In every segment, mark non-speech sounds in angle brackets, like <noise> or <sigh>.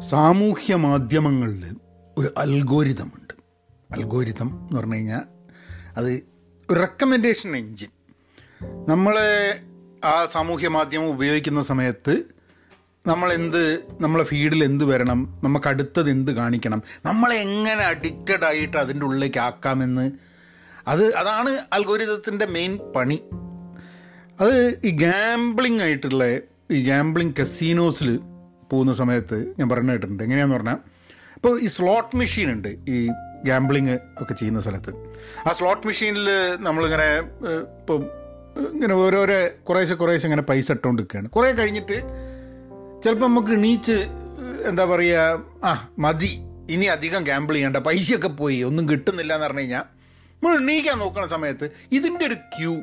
സാമൂഹ്യ മാധ്യമങ്ങളിൽ ഒരു അൽഗോരിതമുണ്ട് അൽഗോരിതം എന്ന് പറഞ്ഞു കഴിഞ്ഞാൽ അത് ഒരു റെക്കമെൻഡേഷൻ എൻജിൻ നമ്മളെ ആ സാമൂഹ്യ മാധ്യമം ഉപയോഗിക്കുന്ന സമയത്ത് നമ്മളെന്ത് നമ്മളെ ഫീഡിൽ എന്ത് വരണം നമുക്ക് അടുത്തത് എന്ത് കാണിക്കണം നമ്മളെ എങ്ങനെ അഡിക്റ്റഡ് ആയിട്ട് അതിന്റെ ഉള്ളിലേക്ക് ആക്കാമെന്ന്. അത് അതാണ് അൽഗോരിതത്തിന്റെ മെയിൻ പണി. അത് ഈ ഗാംബ്ലിംഗ് ആയിട്ടുള്ള ഈ ഗാംബ്ലിംഗ് കസീനോസിൽ പോകുന്ന സമയത്ത് ഞാൻ പറഞ്ഞു കേട്ടിട്ടുണ്ട് എങ്ങനെയാന്ന് പറഞ്ഞാൽ ഇപ്പോൾ ഈ സ്ലോട്ട് മെഷീൻ ഉണ്ട് ഈ ഗാംബ്ലിങ് ഒക്കെ ചെയ്യുന്ന സ്ഥലത്ത്. ആ സ്ലോട്ട് മെഷീനിൽ നമ്മളിങ്ങനെ ഇപ്പം ഇങ്ങനെ ഓരോരോ കുറേശ്ശെ കുറേശ്ശെ ഇങ്ങനെ പൈസ ഇട്ടുകൊണ്ട് നിൽക്കുകയാണ് കുറേ കഴിഞ്ഞിട്ട് ചിലപ്പോൾ നമുക്ക് എണീച്ച് എന്താ പറയുക ആ മതി. ഇനി അധികം ഗാമ്പിൾ ചെയ്യേണ്ട. പൈസയൊക്കെ പോയി ഒന്നും കിട്ടുന്നില്ല എന്ന് പറഞ്ഞു കഴിഞ്ഞാൽ നമ്മൾ എണീക്കാൻ നോക്കുന്ന സമയത്ത് ഇതിന്റെ ഒരു ക്യൂ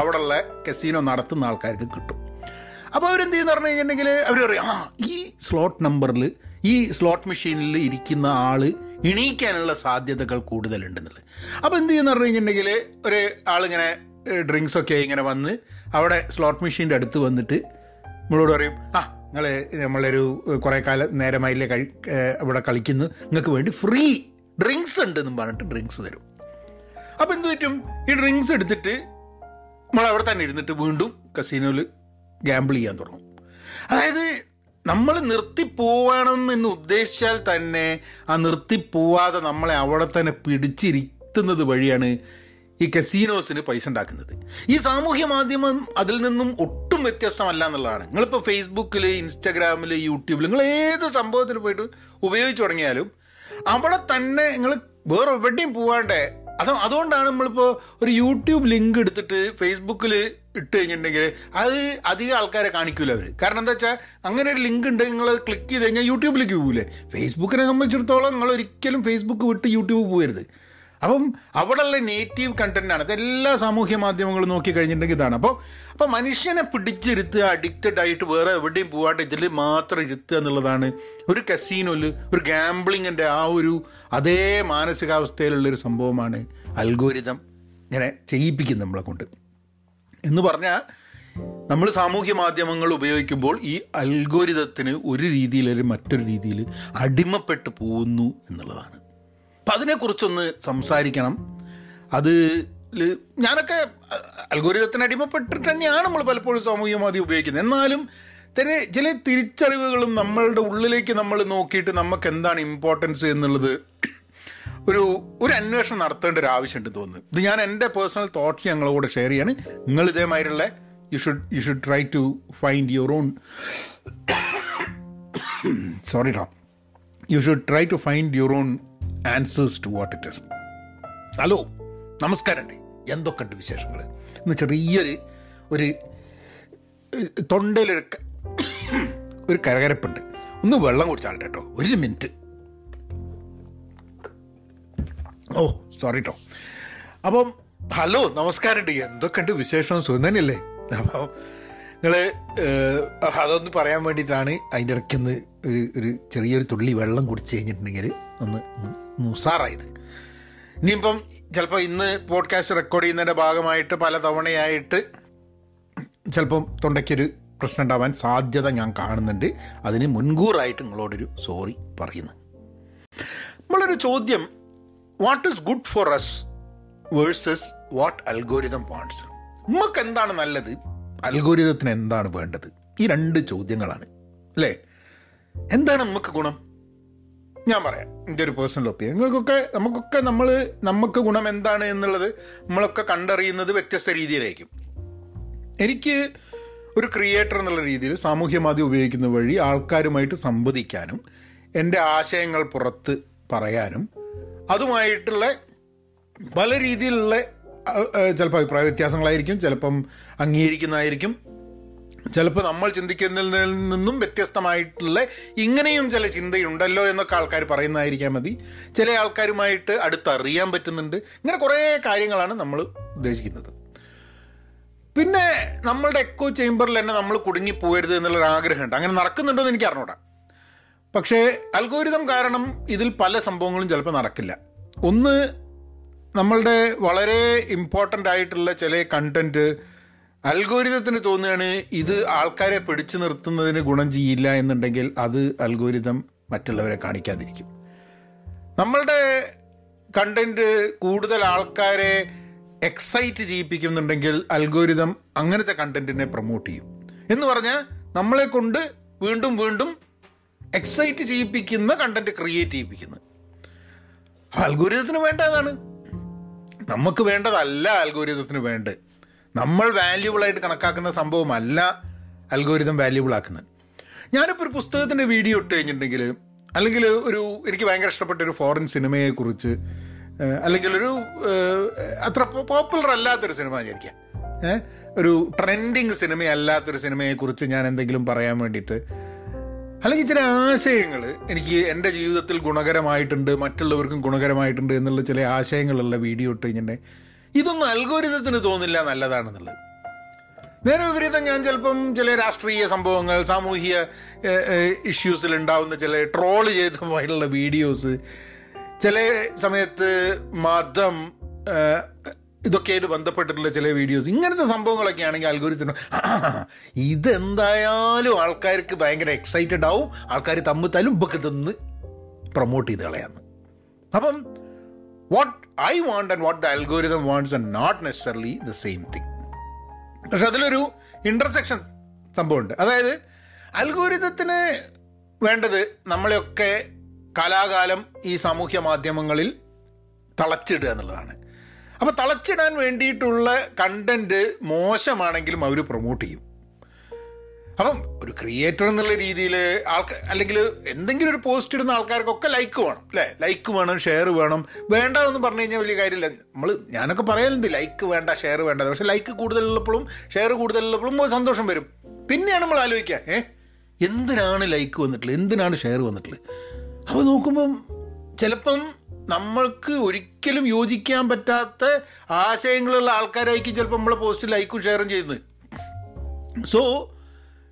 അവിടെയുള്ള കസീനോ നടത്തുന്ന ആൾക്കാർക്ക് കിട്ടും. അപ്പോൾ അവരെന്ത് ചെയ്യുന്ന പറഞ്ഞു കഴിഞ്ഞിട്ടുണ്ടെങ്കിൽ അവർ പറയും ആ ഈ സ്ലോട്ട് നമ്പറിൽ ഈ സ്ലോട്ട് മെഷീനിൽ ഇരിക്കുന്ന ആൾ ഇണീക്കാനുള്ള സാധ്യതകൾ കൂടുതലുണ്ടെന്നുള്ളത്. അപ്പോൾ എന്ത് ചെയ്യുന്ന പറഞ്ഞു കഴിഞ്ഞിട്ടുണ്ടെങ്കിൽ ഒരു ആളിങ്ങനെ ഡ്രിങ്ക്സ് ഒക്കെ ഇങ്ങനെ വന്ന് അവിടെ സ്ലോട്ട് മെഷീന്റെ അടുത്ത് വന്നിട്ട് നമ്മളോട് പറയും ആ നിങ്ങൾ നമ്മളൊരു കുറേ കാലം നേരമായില്ലേ കഴി ഇവിടെ കളിക്കുന്നു. നിങ്ങൾക്ക് വേണ്ടി ഫ്രീ ഡ്രിങ്ക്സ് ഉണ്ട് എന്നും പറഞ്ഞിട്ട് ഡ്രിങ്ക്സ് തരും. അപ്പോൾ എന്ത് പറ്റും? ഈ ഡ്രിങ്ക്സ് എടുത്തിട്ട് നമ്മൾ അവിടെ തന്നെ ഇരുന്നിട്ട് വീണ്ടും കസീനോയിൽ ഗാമ്പിൾ ചെയ്യാൻ തുടങ്ങും. അതായത് നമ്മൾ നിർത്തിപ്പോവണം എന്ന് ഉദ്ദേശിച്ചാൽ തന്നെ ആ നിർത്തിപ്പോവാതെ നമ്മളെ അവിടെ തന്നെ പിടിച്ചിരിക്കുന്നത് വഴിയാണ് ഈ കസീനോസിന് പൈസ ഉണ്ടാക്കുന്നത്. ഈ സാമൂഹ്യ മാധ്യമം അതിൽ നിന്നും ഒട്ടും വ്യത്യസ്തമല്ല എന്നുള്ളതാണ്. നിങ്ങളിപ്പോൾ ഫേസ്ബുക്കിൽ ഇൻസ്റ്റാഗ്രാമിൽ യൂട്യൂബിൽ നിങ്ങൾ ഏത് സംഭവത്തിൽ പോയിട്ട് ഉപയോഗിച്ച് തുടങ്ങിയാലും അവിടെ തന്നെ നിങ്ങൾ വേറെ എവിടെയും പോവാണ്ടേ. അത് അതുകൊണ്ടാണ് നമ്മളിപ്പോൾ ഒരു യൂട്യൂബ് ലിങ്ക് എടുത്തിട്ട് ഫേസ്ബുക്കിൽ ഇട്ട് കഴിഞ്ഞിട്ടുണ്ടെങ്കിൽ അത് അധികം ആൾക്കാരെ കാണിക്കൂല അവർ കാരണം എന്താ വെച്ചാൽ അങ്ങനെ ഒരു ലിങ്ക് ഉണ്ട് നിങ്ങൾ ക്ലിക്ക് ചെയ്ത് കഴിഞ്ഞാൽ യൂട്യൂബിലേക്ക് പോകൂലേ. ഫേസ്ബുക്കിനെ സംബന്ധിച്ചിടത്തോളം നിങ്ങൾ ഒരിക്കലും ഫേസ്ബുക്ക് വിട്ട് യൂട്യൂബ് പോകരുത്. അപ്പം അവിടെയുള്ള നേറ്റീവ് കണ്ടന്റ് ആണ്. എല്ലാ സാമൂഹ്യ മാധ്യമങ്ങളും നോക്കി കഴിഞ്ഞിട്ടുണ്ടെങ്കിൽ ഇതാണ്. അപ്പോൾ അപ്പോൾ മനുഷ്യനെ പിടിച്ചിരുത്തുക അഡിക്റ്റഡ് ആയിട്ട് വേറെ എവിടെയും പോകാണ്ട് ഇതിൽ മാത്രം ഇരുത്തുക എന്നുള്ളതാണ് ഒരു കസീനോൽ ഒരു ഗാംബ്ലിങ്ങിന്റെ ആ ഒരു അതേ മാനസികാവസ്ഥയിലുള്ളൊരു സംഭവമാണ് അൽഗോരിതം ഇങ്ങനെ ചെയ്യിപ്പിക്കുന്നത് നമ്മളെ കൊണ്ട്. എന്ന് പറഞ്ഞാൽ നമ്മൾ സാമൂഹ്യ മാധ്യമങ്ങൾ ഉപയോഗിക്കുമ്പോൾ ഈ അൽഗോരിതത്തിന് ഒരു രീതിയിൽ അല്ലെങ്കിൽ മറ്റൊരു രീതിയിൽ അടിമപ്പെട്ട് പോകുന്നു എന്നുള്ളതാണ്. അപ്പം അതിനെക്കുറിച്ചൊന്ന് സംസാരിക്കണം. അത് ഞാനൊക്കെ അൽഗോരിതത്തിന് അടിമപ്പെട്ടിട്ട് തന്നെയാണ് നമ്മൾ പലപ്പോഴും സാമൂഹ്യ മാധ്യമം ഉപയോഗിക്കുന്നത്. എന്നാലും തന്നെ ചില തിരിച്ചറിവുകളും നമ്മളുടെ ഉള്ളിലേക്ക് നമ്മൾ നോക്കിയിട്ട് നമുക്ക് എന്താണ് ഇമ്പോർട്ടൻസ് എന്നുള്ളത് ഒരു ഒരു അന്വേഷണം നടത്തേണ്ട ഒരു ആവശ്യമുണ്ടെന്ന് തോന്നുന്നു. ഇത് ഞാൻ എന്റെ പേഴ്സണൽ തോട്ട്സ് ഞങ്ങളോട് ഷെയർ ചെയ്യാണ്. നിങ്ങൾ ഇതേമാതിരിയുള്ള you should you should try to find your own sorry to you should try to find your own answers to what it is hello നമസ്കാരമുണ്ട് എന്തൊക്കെയുണ്ട് വിശേഷങ്ങൾ ഇന്ന് ചെറിയൊരു ഒരു തൊണ്ടയിലൊരു <coughs> ഒരു കരകരപ്പുണ്ട്. ഒന്ന് വെള്ളം കുടിച്ചാൽ കേട്ടോ. ഒരു മിനിറ്റ്. ഓ സോറി കേട്ടോ അപ്പം ഹലോ നമസ്കാരമുണ്ട്. എന്തൊക്കെയുണ്ട് വിശേഷം? സുന്ദനല്ലേ അപ്പോൾ നിങ്ങൾ അതൊന്ന് പറയാൻ വേണ്ടിയിട്ടാണ് അതിന്റെ ഇടയ്ക്കൊന്ന് ഒരു ഒരു ചെറിയൊരു തുള്ളി വെള്ളം കുടിച്ച് കഴിഞ്ഞിട്ടുണ്ടെങ്കിൽ ഒന്ന് ഉസാറായത്. ഇനിയിപ്പം ചിലപ്പോൾ ഇന്ന് പോഡ്കാസ്റ്റ് റെക്കോർഡ് ചെയ്യുന്നതിന്റെ ഭാഗമായിട്ട് പല തവണയായിട്ട് ചിലപ്പം തൊണ്ടയ്ക്കൊരു പ്രശ്നം ഉണ്ടാവാൻ സാധ്യത ഞാൻ കാണുന്നുണ്ട്. അതിന് മുൻകൂറായിട്ട് നിങ്ങളോടൊരു സോറി പറയുന്നു. നമ്മളൊരു ചോദ്യം what is good for us versus what algorithm wants നമുക്ക് എന്താണ് നല്ലത്? അൽഗോരിതത്തിന് എന്താണ് വേണ്ടത്? ഈ രണ്ട് ചോദ്യങ്ങളാണ്. അല്ലേ? എന്താണ് നമുക്ക് ഗുണം? ഞാൻ പറയാം. എന്റെ ഒരു പേഴ്സണൽ ഒപ്പീനിയൻ നിങ്ങൾക്കൊക്കെ നമുക്കൊക്കെ നമ്മൾ നമുക്ക് ഗുണം എന്താണ് എന്നുള്ളത് നമ്മളൊക്കെ കണ്ടറിയുന്നത് വ്യത്യസ്ത രീതിയിലായിരിക്കും. എനിക്ക് ഒരു ക്രിയേറ്റർ എന്നുള്ള രീതിയിൽ സാമൂഹ്യ മാധ്യമം ഉപയോഗിക്കുന്ന വഴി ആൾക്കാരുമായിട്ട് സംവദിക്കാനും എന്റെ ആശയങ്ങൾ പുറത്ത് പറയാനും അതുമായിട്ടുള്ള പല രീതിയിലുള്ള ചിലപ്പോൾ അഭിപ്രായ വ്യത്യാസങ്ങളായിരിക്കും ചിലപ്പം അംഗീകരിക്കുന്നതായിരിക്കും. ചിലപ്പോൾ നമ്മൾ ചിന്തിക്കുന്നതിൽ നിന്നും വ്യത്യസ്തമായിട്ടുള്ള ഇങ്ങനെയും ചില ചിന്തയുണ്ടല്ലോ എന്നൊക്കെ ആൾക്കാർ പറയുന്നതായിരിക്കാം മതി. ചില ആൾക്കാരുമായിട്ട് അടുത്തറിയാൻ പറ്റുന്നുണ്ട്. ഇങ്ങനെ കുറേ കാര്യങ്ങളാണ് നമ്മൾ ഉദ്ദേശിക്കുന്നത്. പിന്നെ നമ്മളുടെ എക്കോ ചേമ്പറിൽ തന്നെ നമ്മൾ കുടുങ്ങി പോകരുത് എന്നുള്ളൊരു ആഗ്രഹമുണ്ട് അങ്ങനെ നടക്കുന്നുണ്ടോ എന്ന് എനിക്ക് പക്ഷേ അൽഗോരിതം കാരണം ഇതിൽ പല സംഭവങ്ങളും ചിലപ്പോൾ നടക്കില്ല. ഒന്ന് നമ്മളുടെ വളരെ ഇമ്പോർട്ടന്റ് ആയിട്ടുള്ള ചില കണ്ടന്റ് അൽഗോരിതത്തിന് തോന്നുകയാണ് ഇത് ആൾക്കാരെ പിടിച്ചു നിർത്തുന്നതിന് ഗുണം ചെയ്യില്ല എന്നുണ്ടെങ്കിൽ അത് അൽഗോരിതം മറ്റുള്ളവരെ കാണിക്കാതിരിക്കും. നമ്മളുടെ കണ്ടന്റ് കൂടുതൽ ആൾക്കാരെ എക്സൈറ്റ് ചെയ്യിപ്പിക്കുന്നുണ്ടെങ്കിൽ അൽഗോരിതം അങ്ങനത്തെ കണ്ടന്റിനെ പ്രൊമോട്ട് ചെയ്യും. എന്ന് പറഞ്ഞാൽ നമ്മളെ കൊണ്ട് വീണ്ടും വീണ്ടും എക്സൈറ്റ് ചെയ്യിപ്പിക്കുന്ന കണ്ടന്റ് ക്രിയേറ്റ് ചെയ്യിപ്പിക്കുന്നത്. അൽഗോരിതത്തിന് വേണ്ടതാണ്. നമുക്ക് വേണ്ടതല്ല അൽഗോരിതത്തിന് വേണ്ടത്. നമ്മൾ വാല്യൂബിൾ ആയിട്ട് കണക്കാക്കുന്ന സംഭവമല്ല അൽഗോരിതം വാല്യൂബിൾ ആക്കുന്നത്. ഞാനിപ്പോൾ ഒരു പുസ്തകത്തിന്റെ വീഡിയോ ഇട്ട് കഴിഞ്ഞിട്ടുണ്ടെങ്കിൽ അല്ലെങ്കിൽ ഒരു എനിക്ക് ഭയങ്കര ഇഷ്ടപ്പെട്ട ഒരു ഫോറിൻ സിനിമയെക്കുറിച്ച് അല്ലെങ്കിൽ ഒരു അത്ര പോപ്പുലർ അല്ലാത്തൊരു സിനിമ വിചാരിക്കാം. ഒരു ട്രെൻഡിങ് സിനിമ അല്ലാത്തൊരു സിനിമയെക്കുറിച്ച് ഞാൻ എന്തെങ്കിലും പറയാൻ വേണ്ടിയിട്ട് അല്ലെങ്കിൽ ചില ആശയങ്ങൾ എനിക്ക് എന്റെ ജീവിതത്തിൽ ഗുണകരമായിട്ടുണ്ട് മറ്റുള്ളവർക്കും ഗുണകരമായിട്ടുണ്ട് എന്നുള്ള ചില ആശയങ്ങളുള്ള വീഡിയോ ഇട്ട് കഴിഞ്ഞിട്ട് ഇതൊന്നും അൽഗോരിതത്തിന് തോന്നില്ല നല്ലതാണെന്നുള്ളത്. നേരെ വിപരീതം ഞാൻ ചിലപ്പം ചില രാഷ്ട്രീയ സംഭവങ്ങൾ സാമൂഹിക ഇഷ്യൂസിൽ ഉണ്ടാവുന്ന ചില ട്രോൾ ചെയ്തമായിട്ടുള്ള വീഡിയോസ് ചില സമയത്ത് മതം ഇതൊക്കെയായിട്ട് ബന്ധപ്പെട്ടിട്ടുള്ള ചില വീഡിയോസ് ഇങ്ങനത്തെ സംഭവങ്ങളൊക്കെ ആണെങ്കിൽ അൽഗോരിത്തിന് ഇതെന്തായാലും ആൾക്കാർക്ക് ഭയങ്കര എക്സൈറ്റഡ് ആവും. ആൾക്കാർ തമ്മിൽ തലുമ്പൊക്കെ തിന്ന് പ്രൊമോട്ട് ചെയ്ത് കളയാന്ന്. അപ്പം what I want and what the algorithm wants and not necessarily the same thing പക്ഷെ അതിലൊരു ഇന്റർസെക്ഷൻ സംഭവമുണ്ട്. അതായത് അൽഗോരിതത്തിന് വേണ്ടത് നമ്മളെയൊക്കെ കലാകാലം ഈ സാമൂഹ്യ മാധ്യമങ്ങളിൽ തളച്ചിടുക എന്നുള്ളതാണ്. അപ്പോൾ തളച്ചിടാൻ വേണ്ടിയിട്ടുള്ള കണ്ടന്റ് മോശമാണെങ്കിലും അവർ പ്രൊമോട്ട് ചെയ്യും. അപ്പം ഒരു ക്രിയേറ്റർ എന്നുള്ള രീതിയിൽ ആൾക്കാർ അല്ലെങ്കിൽ എന്തെങ്കിലും ഒരു പോസ്റ്റ് ഇടുന്ന ആൾക്കാർക്കൊക്കെ ലൈക്ക് വേണം അല്ലേ? ലൈക്ക് വേണം ഷെയർ വേണം. വേണ്ട എന്ന് പറഞ്ഞു കഴിഞ്ഞാൽ വലിയ കാര്യമില്ല. നമ്മൾ ഞാനൊക്കെ പറയലുണ്ട് ലൈക്ക് വേണ്ട ഷെയർ വേണ്ട. പക്ഷെ ലൈക്ക് കൂടുതലുള്ളപ്പോഴും ഷെയർ കൂടുതലുള്ളപ്പോഴും സന്തോഷം വരും. പിന്നെയാണ് നമ്മൾ ആലോചിക്കുക ഏ? എന്തിനാണ് ലൈക്ക് വന്നിട്ടുള്ളത്? എന്തിനാണ് ഷെയർ വന്നിട്ടുള്ളത്? അപ്പോൾ നോക്കുമ്പം ചിലപ്പം നമ്മൾക്ക് ഒരിക്കലും യോജിക്കാൻ പറ്റാത്ത ആശയങ്ങളുള്ള ആൾക്കാരായിരിക്കും ചിലപ്പോൾ നമ്മളെ പോസ്റ്റ് ലൈക്കും ഷെയറും ചെയ്യുന്നത്. സോ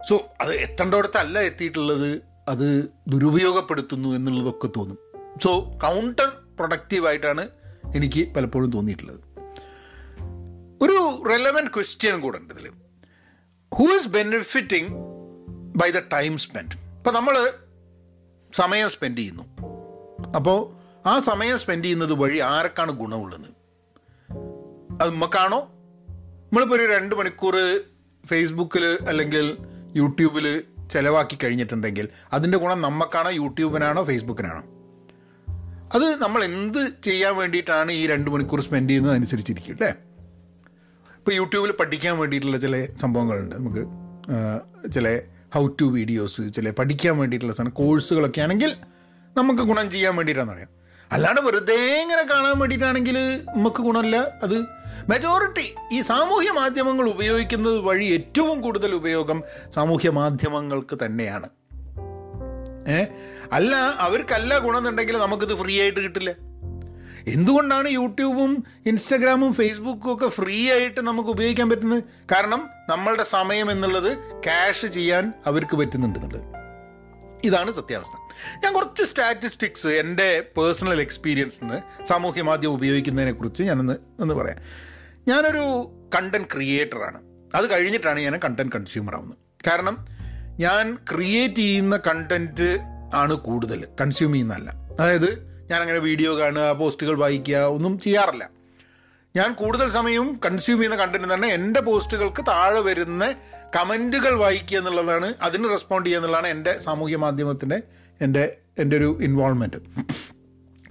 സോ അത് എത്തേണ്ടടത്തല്ല എത്തിയിട്ടുള്ളത്. അത് ദുരുപയോഗപ്പെടുത്തുന്നു എന്നുള്ളതൊക്കെ തോന്നും. സോ കൗണ്ടർ പ്രൊഡക്റ്റീവായിട്ടാണ് എനിക്ക് പലപ്പോഴും തോന്നിയിട്ടുള്ളത്. ഒരു റെലവന്റ് ക്വസ്റ്റ്യൻ കൂടെ ഉണ്ട് ഇതിൽ who is benefiting by the time spend ഇപ്പം നമ്മൾ സമയം സ്പെൻഡ് ചെയ്യുന്നു. അപ്പോൾ ആ സമയം സ്പെൻഡ് ചെയ്യുന്നത് വഴി ആരൊക്കെയാണ് ഗുണമുള്ളത്? അത് നമുക്കാണോ നമ്മളിപ്പോൾ ഒരു രണ്ട് മണിക്കൂർ ഫേസ്ബുക്കിൽ അല്ലെങ്കിൽ യൂട്യൂബിൽ ചിലവാക്കി കഴിഞ്ഞിട്ടുണ്ടെങ്കിൽ അതിന്റെ ഗുണം നമുക്കാണോ യൂട്യൂബിനാണോ ഫേസ്ബുക്കിനാണോ അത് നമ്മൾ എന്ത് ചെയ്യാൻ വേണ്ടിയിട്ടാണ് ഈ രണ്ട് മണിക്കൂർ സ്പെൻഡ് ചെയ്യുന്നത് അനുസരിച്ചിരിക്കും അല്ലേ? ഇപ്പോൾ യൂട്യൂബിൽ പഠിക്കാൻ വേണ്ടിയിട്ടുള്ള ചില സംഭവങ്ങളുണ്ട്. നമുക്ക് ചില ഹൗ ടു വീഡിയോസ് ചില പഠിക്കാൻ വേണ്ടിയിട്ടുള്ള സാധനം കോഴ്സുകളൊക്കെ ആണെങ്കിൽ നമുക്ക് ഗുണം ചെയ്യാൻ വേണ്ടിയിട്ടാണെന്ന് പറയാം. അല്ലാണ്ട് വെറുതെ ഇങ്ങനെ കാണാൻ വേണ്ടിയിട്ടാണെങ്കിൽ നമുക്ക് ഗുണമല്ല. അത് മെജോറിറ്റി ഈ സാമൂഹ്യ മാധ്യമങ്ങൾ ഉപയോഗിക്കുന്നത് വഴി ഏറ്റവും കൂടുതൽ ഉപയോഗം സാമൂഹ്യ മാധ്യമങ്ങൾക്ക് തന്നെയാണ്. ഏ? അല്ല അവർക്കല്ല ഗുണമെന്നുണ്ടെങ്കിൽ നമുക്കിത് ഫ്രീ ആയിട്ട് കിട്ടില്ല. എന്തുകൊണ്ടാണ് യൂട്യൂബും ഇൻസ്റ്റഗ്രാമും ഫേസ്ബുക്കും ഒക്കെ ഫ്രീ ആയിട്ട് നമുക്ക് ഉപയോഗിക്കാൻ പറ്റുന്നത്? കാരണം നമ്മളുടെ സമയം എന്നുള്ളത് ക്യാഷ് ചെയ്യാൻ അവർക്ക് പറ്റുന്നുണ്ടെന്നുള്ളത് ഇതാണ് സത്യാവസ്ഥ. ഞാൻ കുറച്ച് സ്റ്റാറ്റിസ്റ്റിക്സ് എന്റെ പേഴ്സണൽ എക്സ്പീരിയൻസ് നിന്ന് സാമൂഹ്യ മാധ്യമം ഉപയോഗിക്കുന്നതിനെ കുറിച്ച് ഞാനൊന്ന് ഒന്ന് പറയാം. ഞാനൊരു കണ്ടന്റ് ക്രിയേറ്ററാണ് അത് കഴിഞ്ഞിട്ടാണ് ഞാൻ കണ്ടന്റ് കൺസ്യൂമർ ആവുന്നത്. കാരണം ഞാൻ ക്രിയേറ്റ് ചെയ്യുന്ന കണ്ടന്റ് ആണ് കൂടുതൽ കൺസ്യൂം ചെയ്യുന്നതല്ല. അതായത് ഞാൻ അങ്ങനെ വീഡിയോ കാണുക പോസ്റ്റുകൾ വായിക്കുക ഒന്നും ചെയ്യാറില്ല. ഞാൻ കൂടുതൽ സമയവും കൺസ്യൂം ചെയ്യുന്ന കണ്ടന്റ് തന്നെ എന്റെ പോസ്റ്റുകൾക്ക് താഴെ വരുന്ന കമന്റുകൾ വായിക്കുക എന്നുള്ളതാണ് അതിന് റെസ്പോണ്ട് ചെയ്യുക എന്നുള്ളതാണ് എന്റെ സാമൂഹ്യ മാധ്യമത്തിന്റെ എന്റെ എന്റെ ഒരു ഇൻവോൾവ്മെന്റ്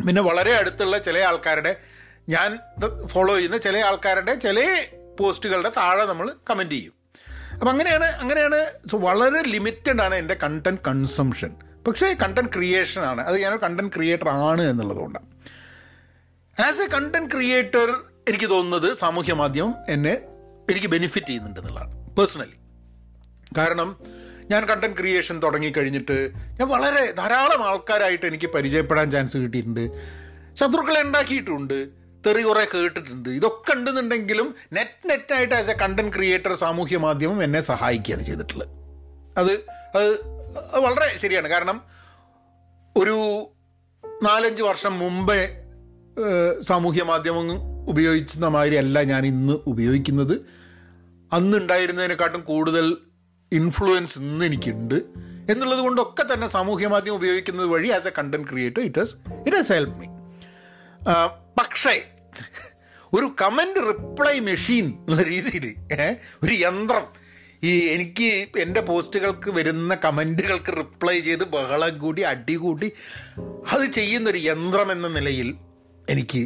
പിന്നെ വളരെ അടുത്തുള്ള ചില ആൾക്കാരുടെ ഞാൻ ഫോളോ ചെയ്യുന്ന ചില ആൾക്കാരുടെ ചില പോസ്റ്റുകളുടെ താഴെ നമ്മൾ കമന്റ് ചെയ്യും. അപ്പം അങ്ങനെയാണ് അങ്ങനെയാണ് സോ വളരെ ലിമിറ്റഡ് ആണ് എന്റെ കണ്ടന്റ് കൺസംഷൻ പക്ഷേ കണ്ടന്റ് ക്രിയേഷൻ ആണ്. അത് ഞാനൊരു കണ്ടന്റ് ക്രിയേറ്റർ ആണ് എന്നുള്ളതുകൊണ്ടാണ്. ആസ് എ കണ്ടന്റ് ക്രിയേറ്റർ എനിക്ക് തോന്നുന്നത് സാമൂഹ്യ മാധ്യമം എന്നെ എനിക്ക് ബെനിഫിറ്റ് ചെയ്യുന്നുണ്ട് എന്നുള്ളതാണ് പേഴ്സണലി കാരണം ഞാൻ കണ്ടന്റ് ക്രിയേഷൻ തുടങ്ങിക്കഴിഞ്ഞിട്ട് ഞാൻ വളരെ ധാരാളം ആൾക്കാരായിട്ട് എനിക്ക് പരിചയപ്പെടാൻ ചാൻസ് കിട്ടിയിട്ടുണ്ട്. ശത്രുക്കളെ ഉണ്ടാക്കിയിട്ടുണ്ട്. തെറി കുറേ കേട്ടിട്ടുണ്ട്. ഇതൊക്കെ ഉണ്ടെന്നുണ്ടെങ്കിലും നെറ്റ് നെറ്റായിട്ട് ആസ് എ കണ്ടന്റ് ക്രിയേറ്റർ സാമൂഹ്യ മാധ്യമം എന്നെ സഹായിക്കുകയാണ് ചെയ്തിട്ടുള്ളത്. അത് അത് വളരെ ശരിയാണ്. കാരണം ഒരു നാലഞ്ച് വർഷം മുമ്പേ സാമൂഹ്യ മാധ്യമം ഉപയോഗിക്കുന്ന മാതിരി അല്ല ഞാൻ ഇന്ന് ഉപയോഗിക്കുന്നത്. അന്നുണ്ടായിരുന്നതിനെക്കാട്ടും കൂടുതൽ ഇൻഫ്ലുവൻസ് ഇന്ന് എനിക്കുണ്ട് എന്നുള്ളത് കൊണ്ടൊക്കെ തന്നെ സാമൂഹ്യ മാധ്യമം ഉപയോഗിക്കുന്നത് വഴി as a content creator it has it has help me പക്ഷേ ഒരു കമന്റ് റിപ്ലൈ മെഷീൻ എന്നുള്ള രീതിയിൽ ഒരു യന്ത്രം ഈ എനിക്ക് എന്റെ പോസ്റ്റുകൾക്ക് വരുന്ന കമന്റുകൾക്ക് റിപ്ലൈ ചെയ്ത് ബഹളം കൂടി അടി കൂടി അത് ചെയ്യുന്നൊരു യന്ത്രം എന്ന നിലയിൽ എനിക്ക്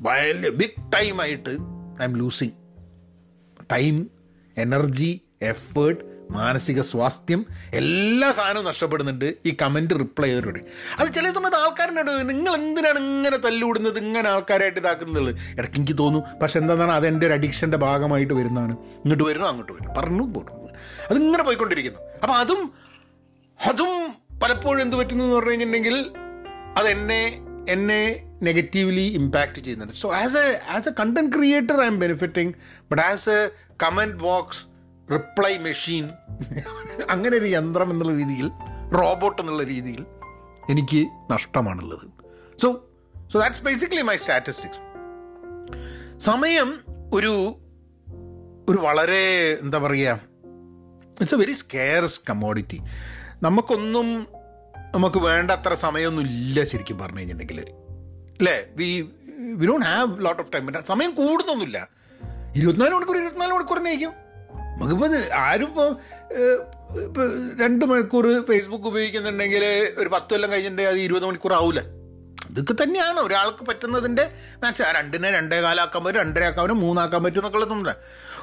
വലിയ big ടൈമായിട്ട് I'm losing time energy effort മാനസിക സ്വാസ്ഥ്യം എല്ലാ സാധനവും നഷ്ടപ്പെടുന്നുണ്ട്. ഈ കമന്റ് റിപ്ലൈ ചെയ്തവരോട്. അത് ചില സമയത്ത് ആൾക്കാരുണ്ട്. നിങ്ങൾ എന്തിനാണ് ഇങ്ങനെ തല്ലുവിടുന്നത്? ഇങ്ങനെ ആൾക്കാരായിട്ട് ഇതാക്കുന്നത് ഇടയ്ക്ക് എനിക്ക് തോന്നും. പക്ഷെ എന്താണ് അതെന്റെ ഒരു അഡിക്ഷന്റെ ഭാഗമായിട്ട് വരുന്നതാണ്. ഇങ്ങോട്ട് വരുന്നു? അങ്ങോട്ട് വരുന്നു? പറഞ്ഞു പോകുന്നു അതിങ്ങനെ പോയിക്കൊണ്ടിരിക്കുന്നു. അപ്പം അതും അതും പലപ്പോഴും എന്ത് പറ്റുന്നു എന്ന് പറഞ്ഞു കഴിഞ്ഞിട്ടുണ്ടെങ്കിൽ അതെന്നെ എന്നെ നെഗറ്റീവ്ലി ഇമ്പാക്റ്റ് ചെയ്യുന്നുണ്ട്. So as a as a content creator I'm benefiting but as a comment box reply machine. അങ്ങനെ ഒരു യന്ത്രം എന്നുള്ള രീതിയിൽ റോബോട്ട് എന്നുള്ള രീതിയിൽ എനിക്ക് നഷ്ടമാണുള്ളത്. So so that's basically my statistics സമയം ഒരു ഒരു വളരെ എന്താ പറയുക it's a very scarce commodity നമുക്കൊന്നും നമുക്ക് വേണ്ടത്ര സമയമൊന്നും ഇല്ല ശരിക്കും പറഞ്ഞു കഴിഞ്ഞിട്ടുണ്ടെങ്കിൽ അല്ലേ we we don't have lot of time സമയം കൂടുന്നൊന്നുമില്ല. ഇരുപത്തിനാല് മണിക്കൂർ ഇരുപത്തിനാല് മണിക്കൂറിനെ ആയിരിക്കും. നമുക്കിപ്പോൾ ആരും ഇപ്പോൾ ഇപ്പോൾ രണ്ട് മണിക്കൂർ ഫേസ്ബുക്ക് ഉപയോഗിക്കുന്നുണ്ടെങ്കിൽ ഒരു പത്ത് കൊല്ലം കഴിഞ്ഞിട്ടുണ്ടെങ്കിൽ അത് ഇരുപത് മണിക്കൂർ ആവില്ല ഇതൊക്കെ തന്നെയാണ്. ഒരാൾക്ക് പറ്റുന്നതിന്റെ മാക്സ് ആ രണ്ടിനെ രണ്ടേ കാലാക്കാൻ പറ്റും രണ്ടര ആക്കാൻ പറ്റും മൂന്നാക്കാൻ പറ്റും എന്നൊക്കെ ഉള്ളതുണ്ട്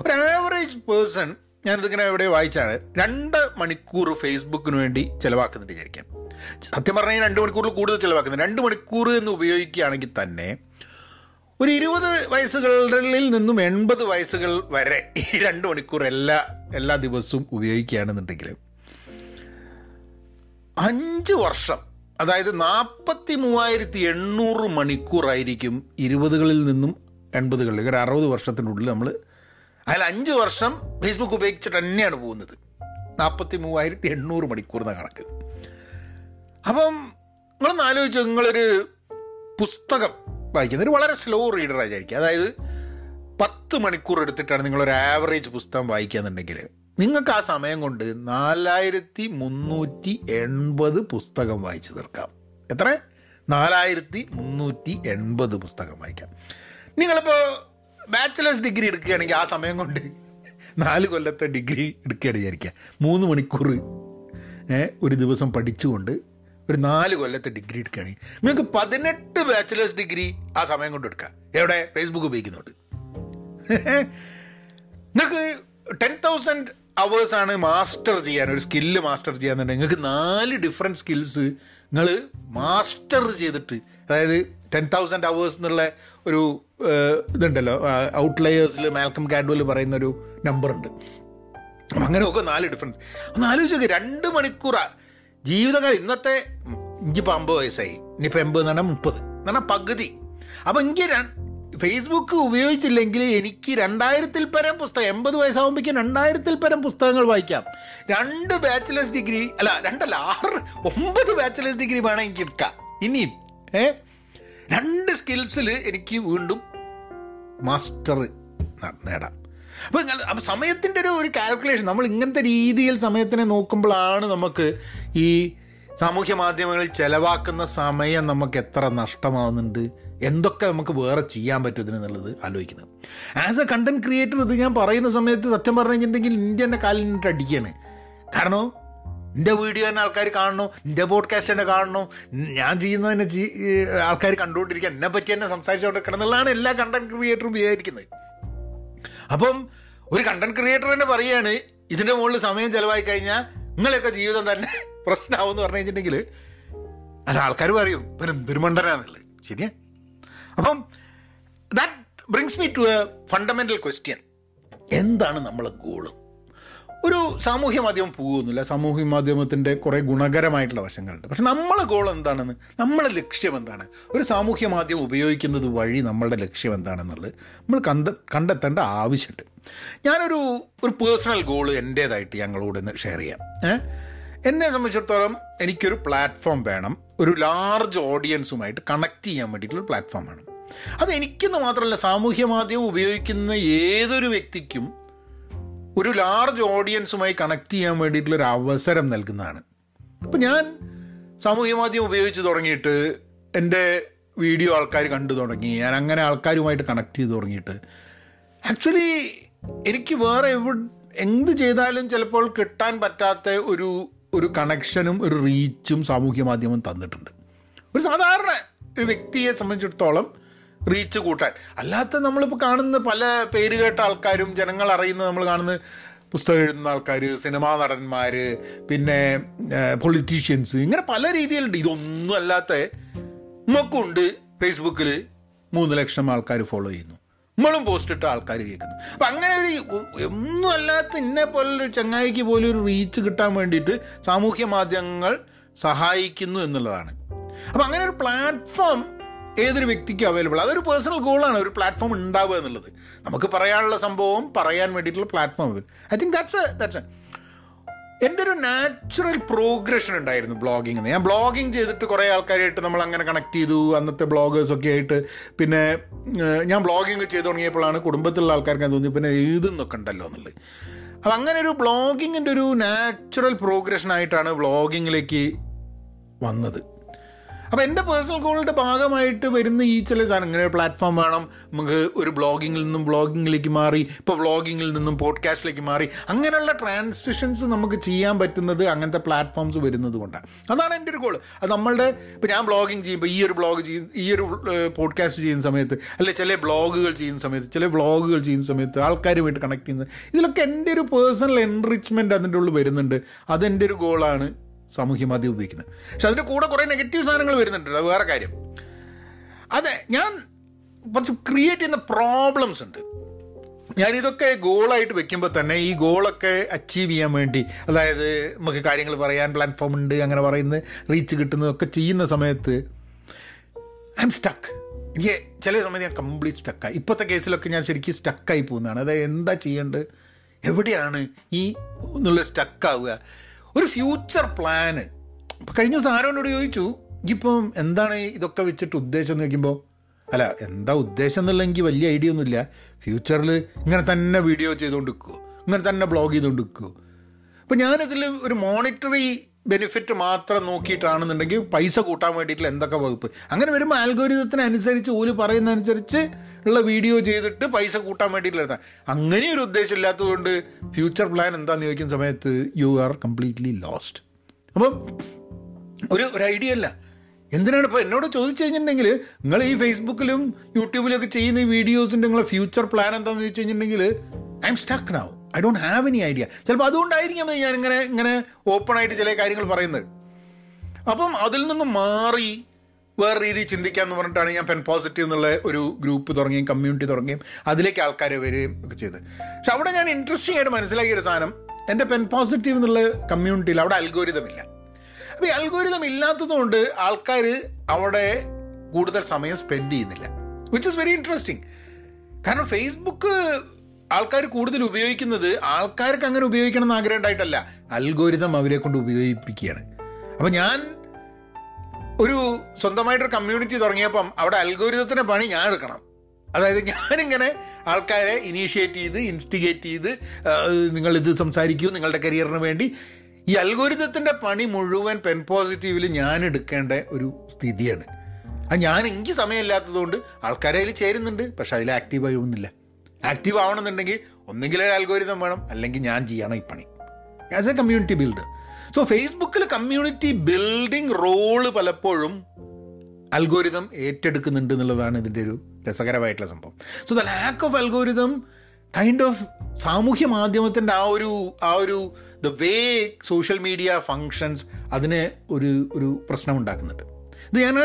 ഒരു ആവറേജ് പേഴ്സൺ ഞാനിതിങ്ങനെ എവിടെ വായിച്ചാണ് രണ്ട് മണിക്കൂർ ഫേസ്ബുക്കിന് വേണ്ടി ചിലവാക്കുന്നുണ്ട് വിചാരിക്കാം. സത്യം പറഞ്ഞാൽ രണ്ട് മണിക്കൂറിൽ കൂടുതൽ ചിലവാക്കുന്നത് രണ്ട് മണിക്കൂർ എന്ന് ഉപയോഗിക്കുകയാണെങ്കിൽ തന്നെ ഒരു ഇരുപത് വയസ്സുകളിൽ നിന്നും എൺപത് വയസ്സുകൾ വരെ ഈ രണ്ട് മണിക്കൂർ എല്ലാ എല്ലാ ദിവസവും ഉപയോഗിക്കുകയാണെന്നുണ്ടെങ്കിൽ അഞ്ച് വർഷം അതായത് നാൽപ്പത്തി മൂവായിരത്തി എണ്ണൂറ് മണിക്കൂറായിരിക്കും ഇരുപതുകളിൽ നിന്നും എൺപതുകളിൽ ഒരു അറുപത് വർഷത്തിനുള്ളിൽ നമ്മൾ അതിൽ അഞ്ച് വർഷം ഫേസ്ബുക്ക് ഉപയോഗിച്ചിട്ട് തന്നെയാണ് പോകുന്നത്. നാൽപ്പത്തി മൂവായിരത്തി എണ്ണൂറ് മണിക്കൂർ എന്ന കണക്ക്. അപ്പം നിങ്ങളൊന്ന് ആലോചിച്ചു നിങ്ങളൊരു പുസ്തകം വായിക്കുന്നത്. ഒരു വളരെ സ്ലോ റീഡറായി വിചാരിക്കുക അതായത് പത്ത് മണിക്കൂർ എടുത്തിട്ടാണ് നിങ്ങളൊരു ആവറേജ് പുസ്തകം വായിക്കുകയെന്നുണ്ടെങ്കിൽ നിങ്ങൾക്ക് ആ സമയം കൊണ്ട് നാലായിരത്തി മുന്നൂറ്റി എൺപത് പുസ്തകം വായിച്ചു തീർക്കാം. എത്ര? നാലായിരത്തി മുന്നൂറ്റി എൺപത് പുസ്തകം വായിക്കാം. നിങ്ങളിപ്പോൾ ബാച്ചിലേഴ്സ് ഡിഗ്രി എടുക്കുകയാണെങ്കിൽ ആ സമയം കൊണ്ട് നാല് കൊല്ലത്തെ ഡിഗ്രി എടുക്കുകയാണ് വിചാരിക്കുക. മൂന്ന് മണിക്കൂർ ഒരു ദിവസം പഠിച്ചുകൊണ്ട് ഒരു നാല് കൊല്ലത്തെ ഡിഗ്രി എടുക്കുകയാണെങ്കിൽ നിങ്ങൾക്ക് പതിനെട്ട് ബാച്ചിലേഴ്സ് ഡിഗ്രി ആ സമയം കൊണ്ട് എടുക്കാം. എവിടെ? ഫേസ്ബുക്ക് ഉപയോഗിക്കുന്നുണ്ട്. <laughs> നിങ്ങൾക്ക് ടെൻ തൗസൻഡ് അവേഴ്സാണ് മാസ്റ്റർ ചെയ്യാൻ ഒരു സ്കില്ല് മാസ്റ്റർ ചെയ്യാന്നുണ്ടെങ്കിൽ നിങ്ങൾക്ക് നാല് ഡിഫറെന്റ് സ്കിൽസ് നിങ്ങൾ മാസ്റ്റർ ചെയ്തിട്ട് അതായത് ടെൻ തൗസൻഡ് അവേഴ്സ് എന്നുള്ള ഒരു ഇതുണ്ടല്ലോ ഔട്ട്ലയേഴ്സിൽ മാൽക്കം കാഡ്വൽ പറയുന്നൊരു നമ്പറുണ്ട് അങ്ങനെയൊക്കെ നാല് ഡിഫറൻസ് ഒന്ന് ആലോചിച്ച് നോക്കി രണ്ട് മണിക്കൂറാണ് ജീവിതകാലം ഇന്നത്തെ ഇഞ്ചിപ്പോൾ അമ്പത് വയസ്സായി. ഇനിയിപ്പോൾ എൺപത് എന്ന് പറഞ്ഞാൽ മുപ്പത്. എന്ന് പറഞ്ഞാൽ പകുതി. അപ്പം എനിക്ക് ഫേസ്ബുക്ക് ഉപയോഗിച്ചില്ലെങ്കിൽ എനിക്ക് രണ്ടായിരത്തിൽ പരം പുസ്തകം എൺപത് വയസ്സാകുമ്പോഴേക്കും രണ്ടായിരത്തിൽ പരം പുസ്തകങ്ങൾ വായിക്കാം. രണ്ട് ബാച്ചിലേഴ്സ് ഡിഗ്രി അല്ല രണ്ടല്ല ആറ് ഒമ്പത് ബാച്ചിലേഴ്സ് ഡിഗ്രി വേണം എനിക്ക് എടുക്കാം ഇനിയും ഏ? രണ്ട് സ്കിൽസിൽ എനിക്ക് വീണ്ടും മാസ്റ്റർ നേടാം. അപ്പോൾ അപ്പം സമയത്തിന്റെ ഒരു ഒരു കാൽക്കുലേഷൻ നമ്മൾ ഇങ്ങനത്തെ രീതിയിൽ സമയത്തിനെ നോക്കുമ്പോഴാണ് നമുക്ക് ഈ സാമൂഹ്യ മാധ്യമങ്ങളിൽ ചിലവാക്കുന്ന സമയം നമുക്ക് എത്ര നഷ്ടമാവുന്നുണ്ട്? എന്തൊക്കെ നമുക്ക് വേറെ ചെയ്യാൻ പറ്റും ഇതിനെന്നുള്ളത് ആലോചിക്കുന്നത് ആസ് എ കണ്ടന്റ് ക്രിയേറ്റർ ഇത് ഞാൻ പറയുന്ന സമയത്ത് സത്യം പറഞ്ഞു കഴിഞ്ഞിട്ടുണ്ടെങ്കിൽ ഇന്ത്യ എന്റെ നിന്നിട്ട് അടിക്കുകയാണ്. കാരണം എന്റെ വീഡിയോ തന്നെ ആൾക്കാർ കാണണോ എന്റെ പോഡ്കാസ്റ്റ് തന്നെ കാണണോ ഞാൻ ചെയ്യുന്നതിനെ ആൾക്കാർ കണ്ടുകൊണ്ടിരിക്കുക എന്നെ പറ്റി തന്നെ സംസാരിച്ചുകൊണ്ട് എന്നുള്ളതാണ് എല്ലാ കണ്ടന്റ് ക്രിയേറ്ററും വിചാരിക്കുന്നത്. അപ്പം ഒരു കണ്ടന്റ് ക്രിയേറ്റർ തന്നെ പറയുകയാണ് ഇതിന്റെ മുകളിൽ സമയം ചിലവായി കഴിഞ്ഞാൽ നിങ്ങളെയൊക്കെ ജീവിതം തന്നെ പ്രശ്നമാവും എന്ന് പറഞ്ഞു കഴിഞ്ഞിട്ടുണ്ടെങ്കിൽ അല്ല ആൾക്കാർ പറയും ഇവരും ദുരുമണ്ടനാന്നുള്ളത് ശരിയാ? അപ്പം that brings me to a fundamental question എന്താണ് നമ്മളെ ഗോൾ ഒരു സാമൂഹ്യ മാധ്യമം പോകുന്നില്ല. സാമൂഹ്യ മാധ്യമത്തിന്റെ കുറേ ഗുണകരമായിട്ടുള്ള വശങ്ങളുണ്ട്. പക്ഷെ നമ്മളെ ഗോൾ എന്താണെന്ന് നമ്മളെ ലക്ഷ്യം എന്താണ്? ഒരു സാമൂഹ്യ മാധ്യമം ഉപയോഗിക്കുന്നത് വഴി നമ്മളുടെ ലക്ഷ്യം എന്താണെന്നുള്ളത് നമ്മൾ കണ്ട കണ്ടെത്തേണ്ട ആവശ്യമുണ്ട്. ഞാനൊരു ഒരു പേഴ്സണൽ ഗോൾ എന്റേതായിട്ട് ഞങ്ങളോട് ഷെയർ ചെയ്യാം. എന്നെ സംബന്ധിച്ചിടത്തോളം എനിക്കൊരു പ്ലാറ്റ്ഫോം വേണം. ഒരു ലാർജ് ഓഡിയൻസുമായിട്ട് കണക്ട് ചെയ്യാൻ വേണ്ടിയിട്ടുള്ള പ്ലാറ്റ്ഫോം വേണം. അത് എനിക്കെന്ന് മാത്രമല്ല സാമൂഹ്യ മാധ്യമം ഉപയോഗിക്കുന്ന ഏതൊരു വ്യക്തിക്കും ഒരു ലാർജ് ഓഡിയൻസുമായി കണക്ട് ചെയ്യാൻ വേണ്ടിയിട്ടുള്ളൊരു അവസരം നൽകുന്നതാണ്. അപ്പം ഞാൻ സാമൂഹ്യ മാധ്യമം ഉപയോഗിച്ച് തുടങ്ങിയിട്ട് എന്റെ വീഡിയോ ആൾക്കാർ കണ്ടു തുടങ്ങി. ഞാൻ അങ്ങനെ ആൾക്കാരുമായിട്ട് കണക്ട് ചെയ്ത് തുടങ്ങിയിട്ട്. ആക്ച്വലി എനിക്ക് വേറെ എവിടെ എന്ത് ചെയ്താലും ചിലപ്പോൾ കിട്ടാൻ പറ്റാത്ത ഒരു ഒരു കണക്ഷനും ഒരു റീച്ചും സാമൂഹ്യ മാധ്യമം തന്നിട്ടുണ്ട്. ഒരു സാധാരണ ഒരു വ്യക്തിയെ സംബന്ധിച്ചിടത്തോളം റീച്ച് കൂട്ടാൻ. അല്ലാത്ത നമ്മളിപ്പോൾ കാണുന്ന പല പേര് കേട്ട ആൾക്കാരും ജനങ്ങൾ അറിയുന്ന നമ്മൾ കാണുന്ന പുസ്തകം എഴുതുന്ന ആൾക്കാർ സിനിമാ നടന്മാർ പിന്നെ പൊളിറ്റീഷ്യൻസ് ഇങ്ങനെ പല രീതിയിലുണ്ട്. ഇതൊന്നും അല്ലാത്ത നമുക്കുണ്ട് ഫേസ്ബുക്കിൽ മൂന്ന് ലക്ഷം ആൾക്കാർ ഫോളോ ചെയ്യുന്നു. നമ്മളും പോസ്റ്റ് ഇട്ട ആൾക്കാർ കേൾക്കുന്നു. അപ്പം അങ്ങനെ ഒരു ഒന്നും അല്ലാത്ത ഇന്നെ പോലൊരു ചങ്ങായിക്ക് പോലും ഒരു റീച്ച് കിട്ടാൻ വേണ്ടിയിട്ട് സാമൂഹ്യ മാധ്യമങ്ങൾ സഹായിക്കുന്നു എന്നുള്ളതാണ്. അപ്പം അങ്ങനെ ഒരു പ്ലാറ്റ്ഫോം ഏതൊരു വ്യക്തിക്കും അവൈലബിൾ അതൊരു പേഴ്സണൽ ഗോളാണ് ഒരു പ്ലാറ്റ്ഫോം ഉണ്ടാവുക എന്നുള്ളത്. നമുക്ക് പറയാനുള്ള സംഭവം പറയാൻ വേണ്ടിയിട്ടുള്ള platform I think that's that's എന്റെ ഒരു നാച്ചുറൽ പ്രോഗ്രഷൻ ഉണ്ടായിരുന്നു ബ്ലോഗിങ് ഞാൻ ബ്ലോഗിങ് ചെയ്തിട്ട് കുറേ ആൾക്കാരായിട്ട് നമ്മൾ അങ്ങനെ കണക്ട് ചെയ്തു. അന്നത്തെ ബ്ലോഗേഴ്സൊക്കെ ആയിട്ട് പിന്നെ ഞാൻ ബ്ലോഗിങ് ചെയ്തു തുടങ്ങിയപ്പോഴാണ് കുടുംബത്തിലുള്ള ആൾക്കാർക്ക് തോന്നി പിന്നെ എഴുതുന്നൊക്കെ ഉണ്ടല്ലോ എന്നുള്ളത്. അപ്പം അങ്ങനെ ഒരു ബ്ലോഗിങ്ങിന്റെ ഒരു നാച്ചുറൽ പ്രോഗ്രഷനായിട്ടാണ് ബ്ലോഗിങ്ങിലേക്ക് വന്നത്. അപ്പോൾ എന്റെ പേഴ്സണൽ ഗോളിന്റെ ഭാഗമായിട്ട് വരുന്ന ഈ ചില സാധനം ഇങ്ങനെ ഒരു പ്ലാറ്റ്ഫോം വേണം നമുക്ക് ഒരു ബ്ലോഗിങ്ങിൽ നിന്നും ബ്ലോഗിങ്ങിലേക്ക് മാറി ഇപ്പോൾ വ്ളോഗിങ്ങിൽ നിന്നും പോഡ്കാസ്റ്റിലേക്ക് മാറി അങ്ങനെയുള്ള ട്രാൻസിഷൻസ് നമുക്ക് ചെയ്യാൻ പറ്റുന്നത് അങ്ങനത്തെ പ്ലാറ്റ്ഫോംസ് വരുന്നത് കൊണ്ടാണ്. അതാണ് എന്റെ ഒരു ഗോൾ അത് നമ്മളുടെ ഇപ്പോൾ ഞാൻ ബ്ലോഗിങ് ചെയ്യുമ്പോൾ ഈ ഒരു ബ്ലോഗ് ചെയ്യും ഈ ഒരു പോഡ്കാസ്റ്റ് ചെയ്യുന്ന സമയത്ത് അല്ലെ ചില ബ്ലോഗുകൾ ചെയ്യുന്ന സമയത്ത് ചില വ്ളോഗുകൾ ചെയ്യുന്ന സമയത്ത് ആൾക്കാരുമായിട്ട് കണക്ട് ചെയ്യുന്നത് ഇതിലൊക്കെ എന്റെ ഒരു പേഴ്സണൽ എൻറിച്ച്മെന്റ് അതിന്റെ ഉള്ളിൽ വരുന്നുണ്ട്. അതെന്റെ ഒരു ഗോളാണ് സാമൂഹ്യ മാധ്യമം ഉപയോഗിക്കുന്നത്. പക്ഷെ അതിന്റെ കൂടെ കുറേ നെഗറ്റീവ് സാധനങ്ങൾ വരുന്നുണ്ട് അത് വേറെ കാര്യം. അതെ ഞാൻ കുറച്ച് ക്രിയേറ്റ് ചെയ്യുന്ന പ്രോബ്ലംസ് ഉണ്ട്. ഞാനിതൊക്കെ ഗോളായിട്ട് വെക്കുമ്പോൾ തന്നെ ഈ ഗോളൊക്കെ അച്ചീവ് ചെയ്യാൻ വേണ്ടി അതായത് നമുക്ക് കാര്യങ്ങൾ പറയാൻ പ്ലാറ്റ്ഫോം ഉണ്ട് അങ്ങനെ പറയുന്നത് റീച്ച് കിട്ടുന്നതൊക്കെ ചെയ്യുന്ന സമയത്ത് ഐ എം സ്റ്റക്ക് എനിക്ക് ചില സമയത്ത് ഞാൻ കംപ്ലീറ്റ് സ്റ്റക്കായി ഇപ്പോഴത്തെ കേസിലൊക്കെ ഞാൻ ശരിക്കും സ്റ്റക്കായി പോകുന്നതാണ്. അതായത് എന്താ ചെയ്യേണ്ടത്? എവിടെയാണ് ഈ എന്നുള്ള സ്റ്റക്കാവുക ഒരു ഫ്യൂച്ചർ പ്ലാന് ഇപ്പം കഴിഞ്ഞ ദിവസം ആരോനോട് ചോദിച്ചു ഇപ്പം എന്താണ് ഇതൊക്കെ വെച്ചിട്ട് ഉദ്ദേശം എന്ന് ചോദിക്കുമ്പോൾ അല്ല എന്താ ഉദ്ദേശം എന്നുള്ള വലിയ ഐഡിയ ഒന്നുമില്ല. ഫ്യൂച്ചറിൽ ഇങ്ങനെ തന്നെ വീഡിയോ ചെയ്തുകൊണ്ട് നിൽക്കുമോ ഇങ്ങനെ തന്നെ ബ്ലോഗ് ചെയ്തുകൊണ്ട് നിൽക്കുമോ അപ്പം ഞാനിതിൽ ഒരു മോണിറ്ററി ബെനിഫിറ്റ് മാത്രം നോക്കിയിട്ടാണെന്നുണ്ടെങ്കിൽ പൈസ കൂട്ടാൻ വേണ്ടിയിട്ടുള്ള എന്തൊക്കെ വകുപ്പ്. അങ്ങനെ വരുമ്പോൾ ആൽഗോരിതത്തിനനുസരിച്ച് ഓൽ പറയുന്നതനുസരിച്ച് ഉള്ള വീഡിയോ ചെയ്തിട്ട് പൈസ കൂട്ടാൻ വേണ്ടിയിട്ടുള്ള അങ്ങനെ ഒരു ഉദ്ദേശം ഇല്ലാത്തതുകൊണ്ട് ഫ്യൂച്ചർ പ്ലാൻ എന്താണെന്ന് ചോദിക്കുന്ന സമയത്ത് യു ആർ കംപ്ലീറ്റ്ലി ലോസ്റ്റ് അപ്പം ഒരു ഒരു ഐഡിയ അല്ല. എന്തിനാണ് ഇപ്പോൾ എന്നോട് ചോദിച്ചു കഴിഞ്ഞിട്ടുണ്ടെങ്കിൽ നിങ്ങൾ ഈ ഫേസ്ബുക്കിലും യൂട്യൂബിലും ഒക്കെ ചെയ്യുന്ന ഈ വീഡിയോസിന്റെ നിങ്ങളെ ഫ്യൂച്ചർ പ്ലാൻ എന്താണെന്ന് ചോദിച്ചു കഴിഞ്ഞിട്ടുണ്ടെങ്കിൽ I'm stuck now I don't have any idea ചിലപ്പോൾ അതുകൊണ്ടായിരിക്കും ഞാൻ ഇങ്ങനെ ഇങ്ങനെ ഓപ്പണായിട്ട് ചില കാര്യങ്ങൾ പറയുന്നത്. അപ്പം അതിൽ നിന്ന് മാറി വേറെ രീതിയിൽ ചിന്തിക്കാമെന്ന് പറഞ്ഞിട്ടാണ് ഞാൻ പെൻ പോസിറ്റീവ് എന്നുള്ള ഒരു ഗ്രൂപ്പ് തുടങ്ങുകയും കമ്മ്യൂണിറ്റി തുടങ്ങുകയും അതിലേക്ക് ആൾക്കാരെ വരികയും ഒക്കെ ചെയ്ത് പക്ഷെ അവിടെ ഞാൻ ഇൻട്രസ്റ്റിംഗ് ആയിട്ട് മനസ്സിലാക്കിയ ഒരു സാധനം എന്റെ പെൻ പോസിറ്റീവ് എന്നുള്ള കമ്മ്യൂണിറ്റിയിൽ അവിടെ അൽഗോരിതം ഇല്ല. അപ്പോൾ ഈ അൽഗോരിതം ഇല്ലാത്തതുകൊണ്ട് ആൾക്കാർ അവിടെ കൂടുതൽ സമയം സ്പെൻഡ് ചെയ്യുന്നില്ല. വിച്ച് ഇസ് വെരി ഇൻട്രസ്റ്റിംഗ് കാരണം ഫേസ്ബുക്ക് ആൾക്കാർ കൂടുതൽ ഉപയോഗിക്കുന്നത് ആൾക്കാർക്ക് അങ്ങനെ ഉപയോഗിക്കണം എന്ന് ആഗ്രഹം ഉണ്ടായിട്ടല്ല. അൽഗോരിതം അവരെ കൊണ്ട് ഉപയോഗിപ്പിക്കുകയാണ്. അപ്പം ഞാൻ ഒരു സ്വന്തമായിട്ടൊരു കമ്മ്യൂണിറ്റി തുടങ്ങിയപ്പം അവിടെ അൽഗോരിതത്തിന്റെ പണി ഞാൻ എടുക്കണം. അതായത് ഞാനിങ്ങനെ ആൾക്കാരെ ഇനീഷ്യേറ്റ് ചെയ്ത് ഇൻസ്റ്റിഗേറ്റ് ചെയ്ത് നിങ്ങൾ ഇത് സംസാരിക്കൂ നിങ്ങളുടെ കരിയറിന് വേണ്ടി. ഈ അൽഗോരിതത്തിന്റെ പണി മുഴുവൻ പെൻ പോസിറ്റീവിൽ ഞാൻ എടുക്കേണ്ട ഒരു സ്ഥിതിയാണ്. അത് ഞാൻ എനിക്ക് സമയമില്ലാത്തതുകൊണ്ട് ആൾക്കാരെ അതിൽ ചേരുന്നുണ്ട് പക്ഷെ അതിൽ ആക്റ്റീവ് ആവുന്നില്ല ആക്റ്റീവ് ആവണമെന്നുണ്ടെങ്കിൽ ഒന്നെങ്കിലൊരു അൽഗോരിതം വേണം അല്ലെങ്കിൽ ഞാൻ ചെയ്യണം ഈ പണി. As a community builder so ഫേസ്ബുക്കിൽ കമ്മ്യൂണിറ്റി ബിൽഡിംഗ് റോൾ പലപ്പോഴും അൽഗോരിതം ഏറ്റെടുക്കുന്നുണ്ട് എന്നുള്ളതാണ് ഇതിന്റെ ഒരു രസകരമായിട്ടുള്ള സംഭവം. So the lack of algorithm kind of സാമൂഹ്യ മാധ്യമത്തിന്റെ ആ ഒരു ആ ഒരു the way social media functions അതിനെ ഒരു ഒരു പ്രശ്നം ഉണ്ടാക്കുന്നുണ്ട്. ഇത് ഞാൻ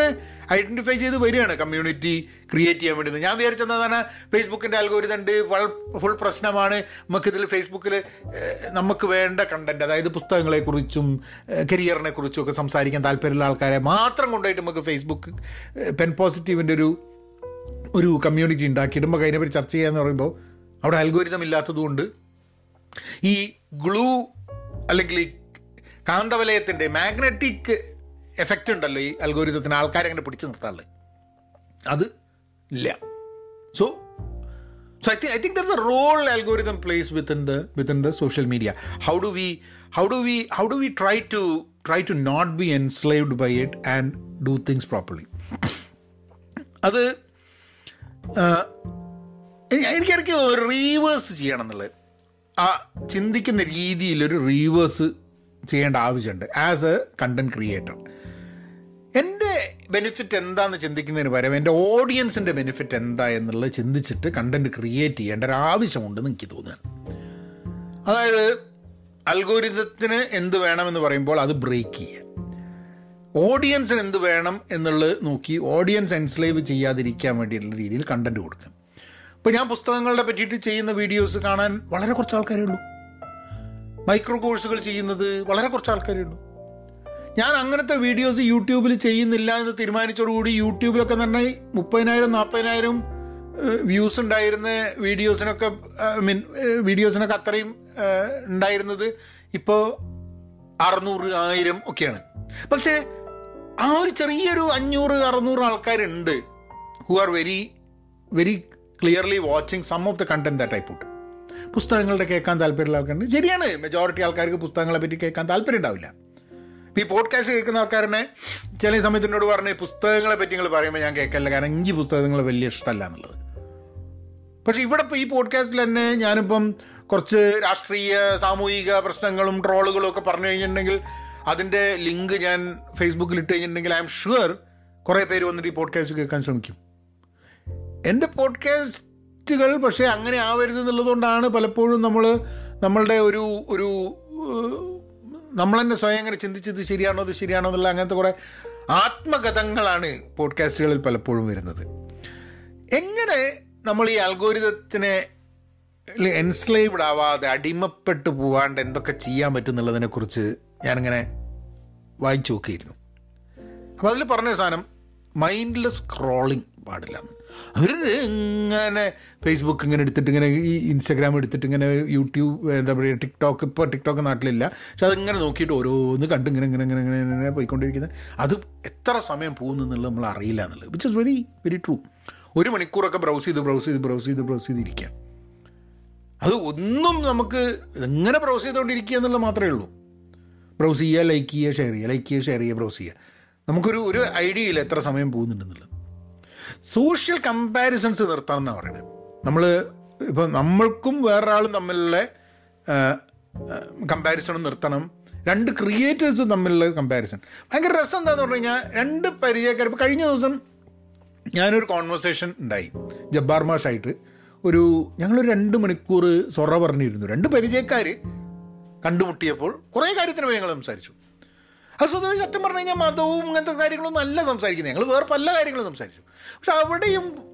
ഐഡന്റിഫൈ ചെയ്ത് വരികയാണ് കമ്മ്യൂണിറ്റി ക്രിയേറ്റ് ചെയ്യാൻ വേണ്ടി ഞാൻ വിചാരിച്ചെന്താണ് ഫേസ്ബുക്കിന്റെ അൽഗോരിതം ഉണ്ട് ഫുൾ പ്രശ്നമാണ്. നമുക്കിതിൽ ഫേസ്ബുക്കിൽ നമുക്ക് വേണ്ട കണ്ടന്റ് അതായത് പുസ്തകങ്ങളെക്കുറിച്ചും കരിയറിനെ കുറിച്ചും ഒക്കെ സംസാരിക്കാൻ താല്പര്യമുള്ള ആൾക്കാരെ മാത്രം കൊണ്ടുപോയിട്ട് നമുക്ക് ഫേസ്ബുക്ക് പെൻ പോസിറ്റീവിന്റെ ഒരു ഒരു കമ്മ്യൂണിറ്റി ഉണ്ടാക്കിയിട്ട് നമുക്ക് അതിനെപ്പറ്റി ചർച്ച ചെയ്യാന്ന് പറയുമ്പോൾ അവിടെ അൽഗോരിതം ഇല്ലാത്തതുകൊണ്ട് ഈ ഗ്ലൂ അല്ലെങ്കിൽ കാന്തവലയത്തിന്റെ മാഗ്നറ്റിക് എഫക്റ്റ് ഉണ്ടല്ലോ ഈ അൽഗോരിതത്തിന് ആൾക്കാരെ അങ്ങനെ പിടിച്ചു നിർത്താനുള്ളത്? അത് ഇല്ല. So so I think I think there a role algorithm plays within the within the social media how do we how do we how do we try to try to not be enslaved by it and do things properly അത് എനിക്കിടയ്ക്ക് reverse ചെയ്യണം എന്നുള്ളത് ആ ചിന്തിക്കുന്ന രീതിയിൽ ഒരു reverse ചെയ്യേണ്ട ആവശ്യമുണ്ട്. ആസ് എ കണ്ടന്റ് ക്രിയേറ്റർ എന്റെ ബെനിഫിറ്റ് എന്താണെന്ന് ചിന്തിക്കുന്നതിന് പകരം എന്റെ ഓഡിയൻസിന്റെ ബെനിഫിറ്റ് എന്താ എന്നുള്ളത് ചിന്തിച്ചിട്ട് കണ്ടന്റ് ക്രിയേറ്റ് ചെയ്യേണ്ട ഒരു ആവശ്യമുണ്ടെന്ന് എനിക്ക് തോന്നുകയാണ്. അതായത് അൽഗോരിതത്തിന് എന്ത് വേണമെന്ന് പറയുമ്പോൾ അത് ബ്രേക്ക് ചെയ്യുക ഓഡിയൻസിന് എന്ത് വേണം എന്നുള്ളത് നോക്കി ഓഡിയൻസ് എൻസ്ലേവ് ചെയ്യാതിരിക്കാൻ വേണ്ടിയിട്ടുള്ള രീതിയിൽ കണ്ടന്റ് കൊടുക്കുക. ഇപ്പോൾ ഞാൻ പുസ്തകങ്ങളുടെ പറ്റിയിട്ട് ചെയ്യുന്ന വീഡിയോസ് കാണാൻ വളരെ കുറച്ച് ആൾക്കാരേ ഉള്ളൂ. മൈക്രോ കോഴ്സുകൾ ചെയ്യുന്നത് വളരെ കുറച്ച് ആൾക്കാരേ ഉള്ളൂ. ഞാൻ അങ്ങനത്തെ വീഡിയോസ് യൂട്യൂബിൽ ചെയ്യുന്നില്ല എന്ന് തീരുമാനിച്ചതോടുകൂടി യൂട്യൂബിലൊക്കെ തന്നെ മുപ്പതിനായിരം നാൽപ്പതിനായിരം വ്യൂസ് ഉണ്ടായിരുന്ന വീഡിയോസിനൊക്കെ മീൻ വീഡിയോസിനൊക്കെ അത്രയും ഉണ്ടായിരുന്നത് ഇപ്പോൾ അറുന്നൂറ് ആയിരം ഒക്കെയാണ്. പക്ഷേ ആ ഒരു ചെറിയൊരു അഞ്ഞൂറ് അറുന്നൂറ് ആൾക്കാരുണ്ട് who are very very clearly watching some of the content that I put പുസ്തകങ്ങളുടെ കേൾക്കാൻ താല്പര്യമുള്ള ആൾക്കാരുണ്ട്. ശരിയാണ് മെജോറിറ്റി ആൾക്കാർക്ക് പുസ്തകങ്ങളെ പറ്റി കേൾക്കാൻ താല്പര്യം ഉണ്ടാവില്ല. ഈ പോഡ്കാസ്റ്റ് കേൾക്കുന്ന ആൾക്കാരനെ ചില സമയത്ത് എന്നോട് പറഞ്ഞ പുസ്തകങ്ങളെ പറ്റി നിങ്ങൾ പറയുമ്പോൾ ഞാൻ കേൾക്കല്ല കാരണം എനിക്ക് പുസ്തകങ്ങൾ വലിയ ഇഷ്ടമല്ല എന്നുള്ളത്. പക്ഷേ ഇവിടെ ഇപ്പോൾ ഈ പോഡ്കാസ്റ്റിൽ തന്നെ ഞാനിപ്പം കുറച്ച് രാഷ്ട്രീയ സാമൂഹിക പ്രശ്നങ്ങളും ട്രോളുകളും ഒക്കെ പറഞ്ഞു കഴിഞ്ഞിട്ടുണ്ടെങ്കിൽ അതിന്റെ ലിങ്ക് ഞാൻ ഫേസ്ബുക്കിൽ ഇട്ട് കഴിഞ്ഞിട്ടുണ്ടെങ്കിൽ ഐ എം ഷുവർ കുറേ പേര് വന്നിട്ട് ഈ പോഡ്കാസ്റ്റ് കേൾക്കാൻ ശ്രമിക്കും. എന്റെ പോഡ്കാസ്റ്റുകൾ പക്ഷേ അങ്ങനെ ആവരുത് എന്നുള്ളതുകൊണ്ടാണ് പലപ്പോഴും നമ്മൾ നമ്മളുടെ ഒരു ഒരു നമ്മൾ തന്നെ സ്വയം അങ്ങനെ ചിന്തിച്ചത് ശരിയാണോ അത് ശരിയാണോ എന്നുള്ള അങ്ങനത്തെ കുറേ ആത്മകഥങ്ങളാണ് പോഡ്കാസ്റ്റുകളിൽ പലപ്പോഴും വരുന്നത്. എങ്ങനെ നമ്മൾ ഈ അൽഗോരിതത്തിനെ എൻസ്ലേവ്ഡ് ആവാതെ അടിമപ്പെട്ട് പോവാണ്ട് എന്തൊക്കെ ചെയ്യാൻ പറ്റും എന്നുള്ളതിനെക്കുറിച്ച് ഞാനിങ്ങനെ വായിച്ചു നോക്കിയിരുന്നു. അപ്പോൾ അതിൽ പറഞ്ഞ സാധനം മൈൻഡ്ലെസ് സ്ക്രോളിങ് പാടില്ല എന്ന്. അവർ ഇങ്ങനെ ഫേസ്ബുക്ക് ഇങ്ങനെ എടുത്തിട്ട് ഇങ്ങനെ ഈ ഇൻസ്റ്റാഗ്രാം എടുത്തിട്ട് ഇങ്ങനെ യൂട്യൂബ് എന്താ പറയുക ടിക്ടോക്ക് ഇപ്പോൾ ടിക്ടോക്ക് നാട്ടിലില്ല. പക്ഷെ അതിങ്ങനെ നോക്കിയിട്ട് ഓരോന്ന് കണ്ട് ഇങ്ങനെ ഇങ്ങനെ ഇങ്ങനെ ഇങ്ങനെ ഇങ്ങനെ പോയിക്കൊണ്ടിരിക്കുന്നത് അത് എത്ര സമയം പോകുന്നു എന്നുള്ളത് നമ്മൾ അറിയില്ല എന്നുള്ളത്. Which is very very true ഒരു മണിക്കൂറൊക്കെ ബ്രൗസ് ചെയ്ത് ബ്രൗസ് ചെയ്ത് ബ്രൗസ് ചെയ്ത് ബ്രൗസ് ചെയ്തിരിക്കുക അത് ഒന്നും നമുക്ക് എങ്ങനെ ബ്രൗസ് ചെയ്തുകൊണ്ടിരിക്കുക എന്നുള്ളത് മാത്രമേ ഉള്ളൂ. ബ്രൗസ് ചെയ്യുക ലൈക്ക് ചെയ്യുക ഷെയർ ചെയ്യുക ലൈക്ക് ചെയ്യുക ഷെയർ ചെയ്യുക ബ്രൗസ് ചെയ്യുക. നമുക്കൊരു ഒരു ഐഡിയ ഇല്ല എത്ര സമയം പോകുന്നുണ്ടെന്നുള്ളത്. സോഷ്യൽ കമ്പാരിസൺസ് നിർത്തണം എന്നാണ് പറയുന്നത്. നമ്മൾ ഇപ്പോൾ നമ്മൾക്കും വേറൊരാളും തമ്മിലുള്ള കമ്പാരിസണും നിർത്തണം. രണ്ട് ക്രിയേറ്റേഴ്സും തമ്മിലുള്ള കമ്പാരിസൺ. ഭയങ്കര രസം എന്താന്ന് പറഞ്ഞു കഴിഞ്ഞാൽ രണ്ട് പരിചയക്കാർ ഇപ്പോൾ കഴിഞ്ഞ ദിവസം ഞാനൊരു കോൺവെർസേഷൻ ഉണ്ടായി ജബ്ബാർ മാഷായിട്ട്. ഒരു ഞങ്ങളൊരു രണ്ട് മണിക്കൂർ സൊറ പറഞ്ഞിരുന്നു. രണ്ട് പരിചയക്കാർ കണ്ടുമുട്ടിയപ്പോൾ കുറേ കാര്യത്തിന് വേണ്ടി ഞങ്ങൾ സംസാരിച്ചു. അത് സ്വതവേ സത്യം പറഞ്ഞു കഴിഞ്ഞാൽ മതവും ഇങ്ങനത്തെ കാര്യങ്ങളൊന്നും അല്ല സംസാരിക്കുന്നത്. ഞങ്ങൾ വേറെ പല കാര്യങ്ങളും സംസാരിച്ചു. പക്ഷെ അവിടെയും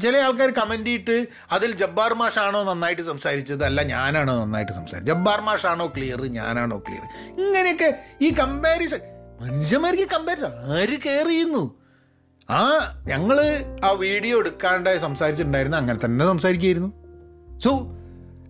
ചില ആൾക്കാർ കമന്റ് ചെയ്തിട്ട് അതിൽ ജബ്ബാർ മാഷാണോ നന്നായിട്ട് സംസാരിച്ചത്? അല്ല ഞാനാണോ നന്നായിട്ട് സംസാരിച്ചത്? ജബ്ബാർ മാഷാണോ ക്ലിയർ ഞാനാണോ ക്ലിയർ ഇങ്ങനെയൊക്കെ ഈ കമ്പാരിസൺ മനുഷ്യന്മാർക്ക് കമ്പാരിസൺ ആര് കെയർ ചെയ്യുന്നു? ആ ഞങ്ങൾ ആ വീഡിയോ എടുക്കാണ്ട് സംസാരിച്ചിട്ടുണ്ടായിരുന്നു അങ്ങനെ തന്നെ സംസാരിക്കുകയായിരുന്നു. സോ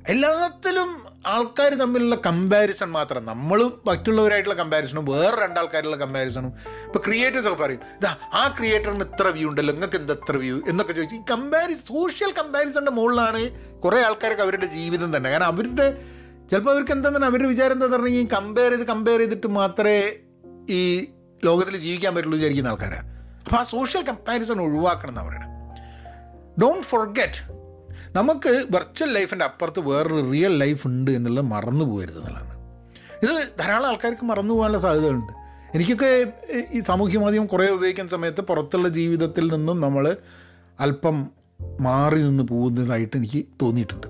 എല്ലാത്തിലും ആൾക്കാർ തമ്മിലുള്ള കമ്പാരിസൺ മാത്രം. നമ്മൾ മറ്റുള്ളവരായിട്ടുള്ള കമ്പാരിസണും വേറെ രണ്ടാൾക്കാരുള്ള കമ്പാരിസണും ഇപ്പോൾ ക്രിയേറ്റേഴ്സ് ഒക്കെ പറയും ഇതാ ആ ക്രിയേറ്ററിന് ഇത്ര വ്യൂ ഉണ്ടല്ലോ നിങ്ങൾക്ക് എന്താ എത്ര വ്യൂ എന്നൊക്കെ ചോദിച്ചു ഈ കമ്പാരി സോഷ്യൽ കമ്പാരിസണിന്റെ മുകളിലാണ് കുറേ ആൾക്കാർക്ക് അവരുടെ ജീവിതം തന്നെ. കാരണം അവരുടെ ചിലപ്പോൾ അവർക്ക് എന്താ അവരുടെ വിചാരം എന്താ പറഞ്ഞു കഴിഞ്ഞാൽ കമ്പയർ ചെയ്ത് കമ്പയർ ചെയ്തിട്ട് മാത്രമേ ഈ ലോകത്തിൽ ജീവിക്കാൻ പറ്റുള്ളൂ വിചാരിക്കുന്ന ആൾക്കാരാണ് അപ്പോൾ ആ സോഷ്യൽ കമ്പാരിസൺ ഒഴിവാക്കണം എന്നാണ് പറയണത് ഡോണ്ട് ഫോർഗെറ്റ് നമുക്ക് വെർച്വൽ ലൈഫിന്റെ അപ്പുറത്ത് വേറൊരു റിയൽ ലൈഫ് ഉണ്ട് എന്നുള്ളത് മറന്നു പോകരുത് എന്നുള്ളതാണ്. ഇത് ധാരാളം ആൾക്കാർക്ക് മറന്നു പോകാനുള്ള സാധ്യതകളുണ്ട്. എനിക്കൊക്കെ ഈ സാമൂഹ്യ മാധ്യമം കുറേ ഉപയോഗിക്കുന്ന സമയത്ത് പുറത്തുള്ള ജീവിതത്തിൽ നിന്നും നമ്മൾ അല്പം മാറി നിന്ന് പോകുന്നതായിട്ട് എനിക്ക് തോന്നിയിട്ടുണ്ട്.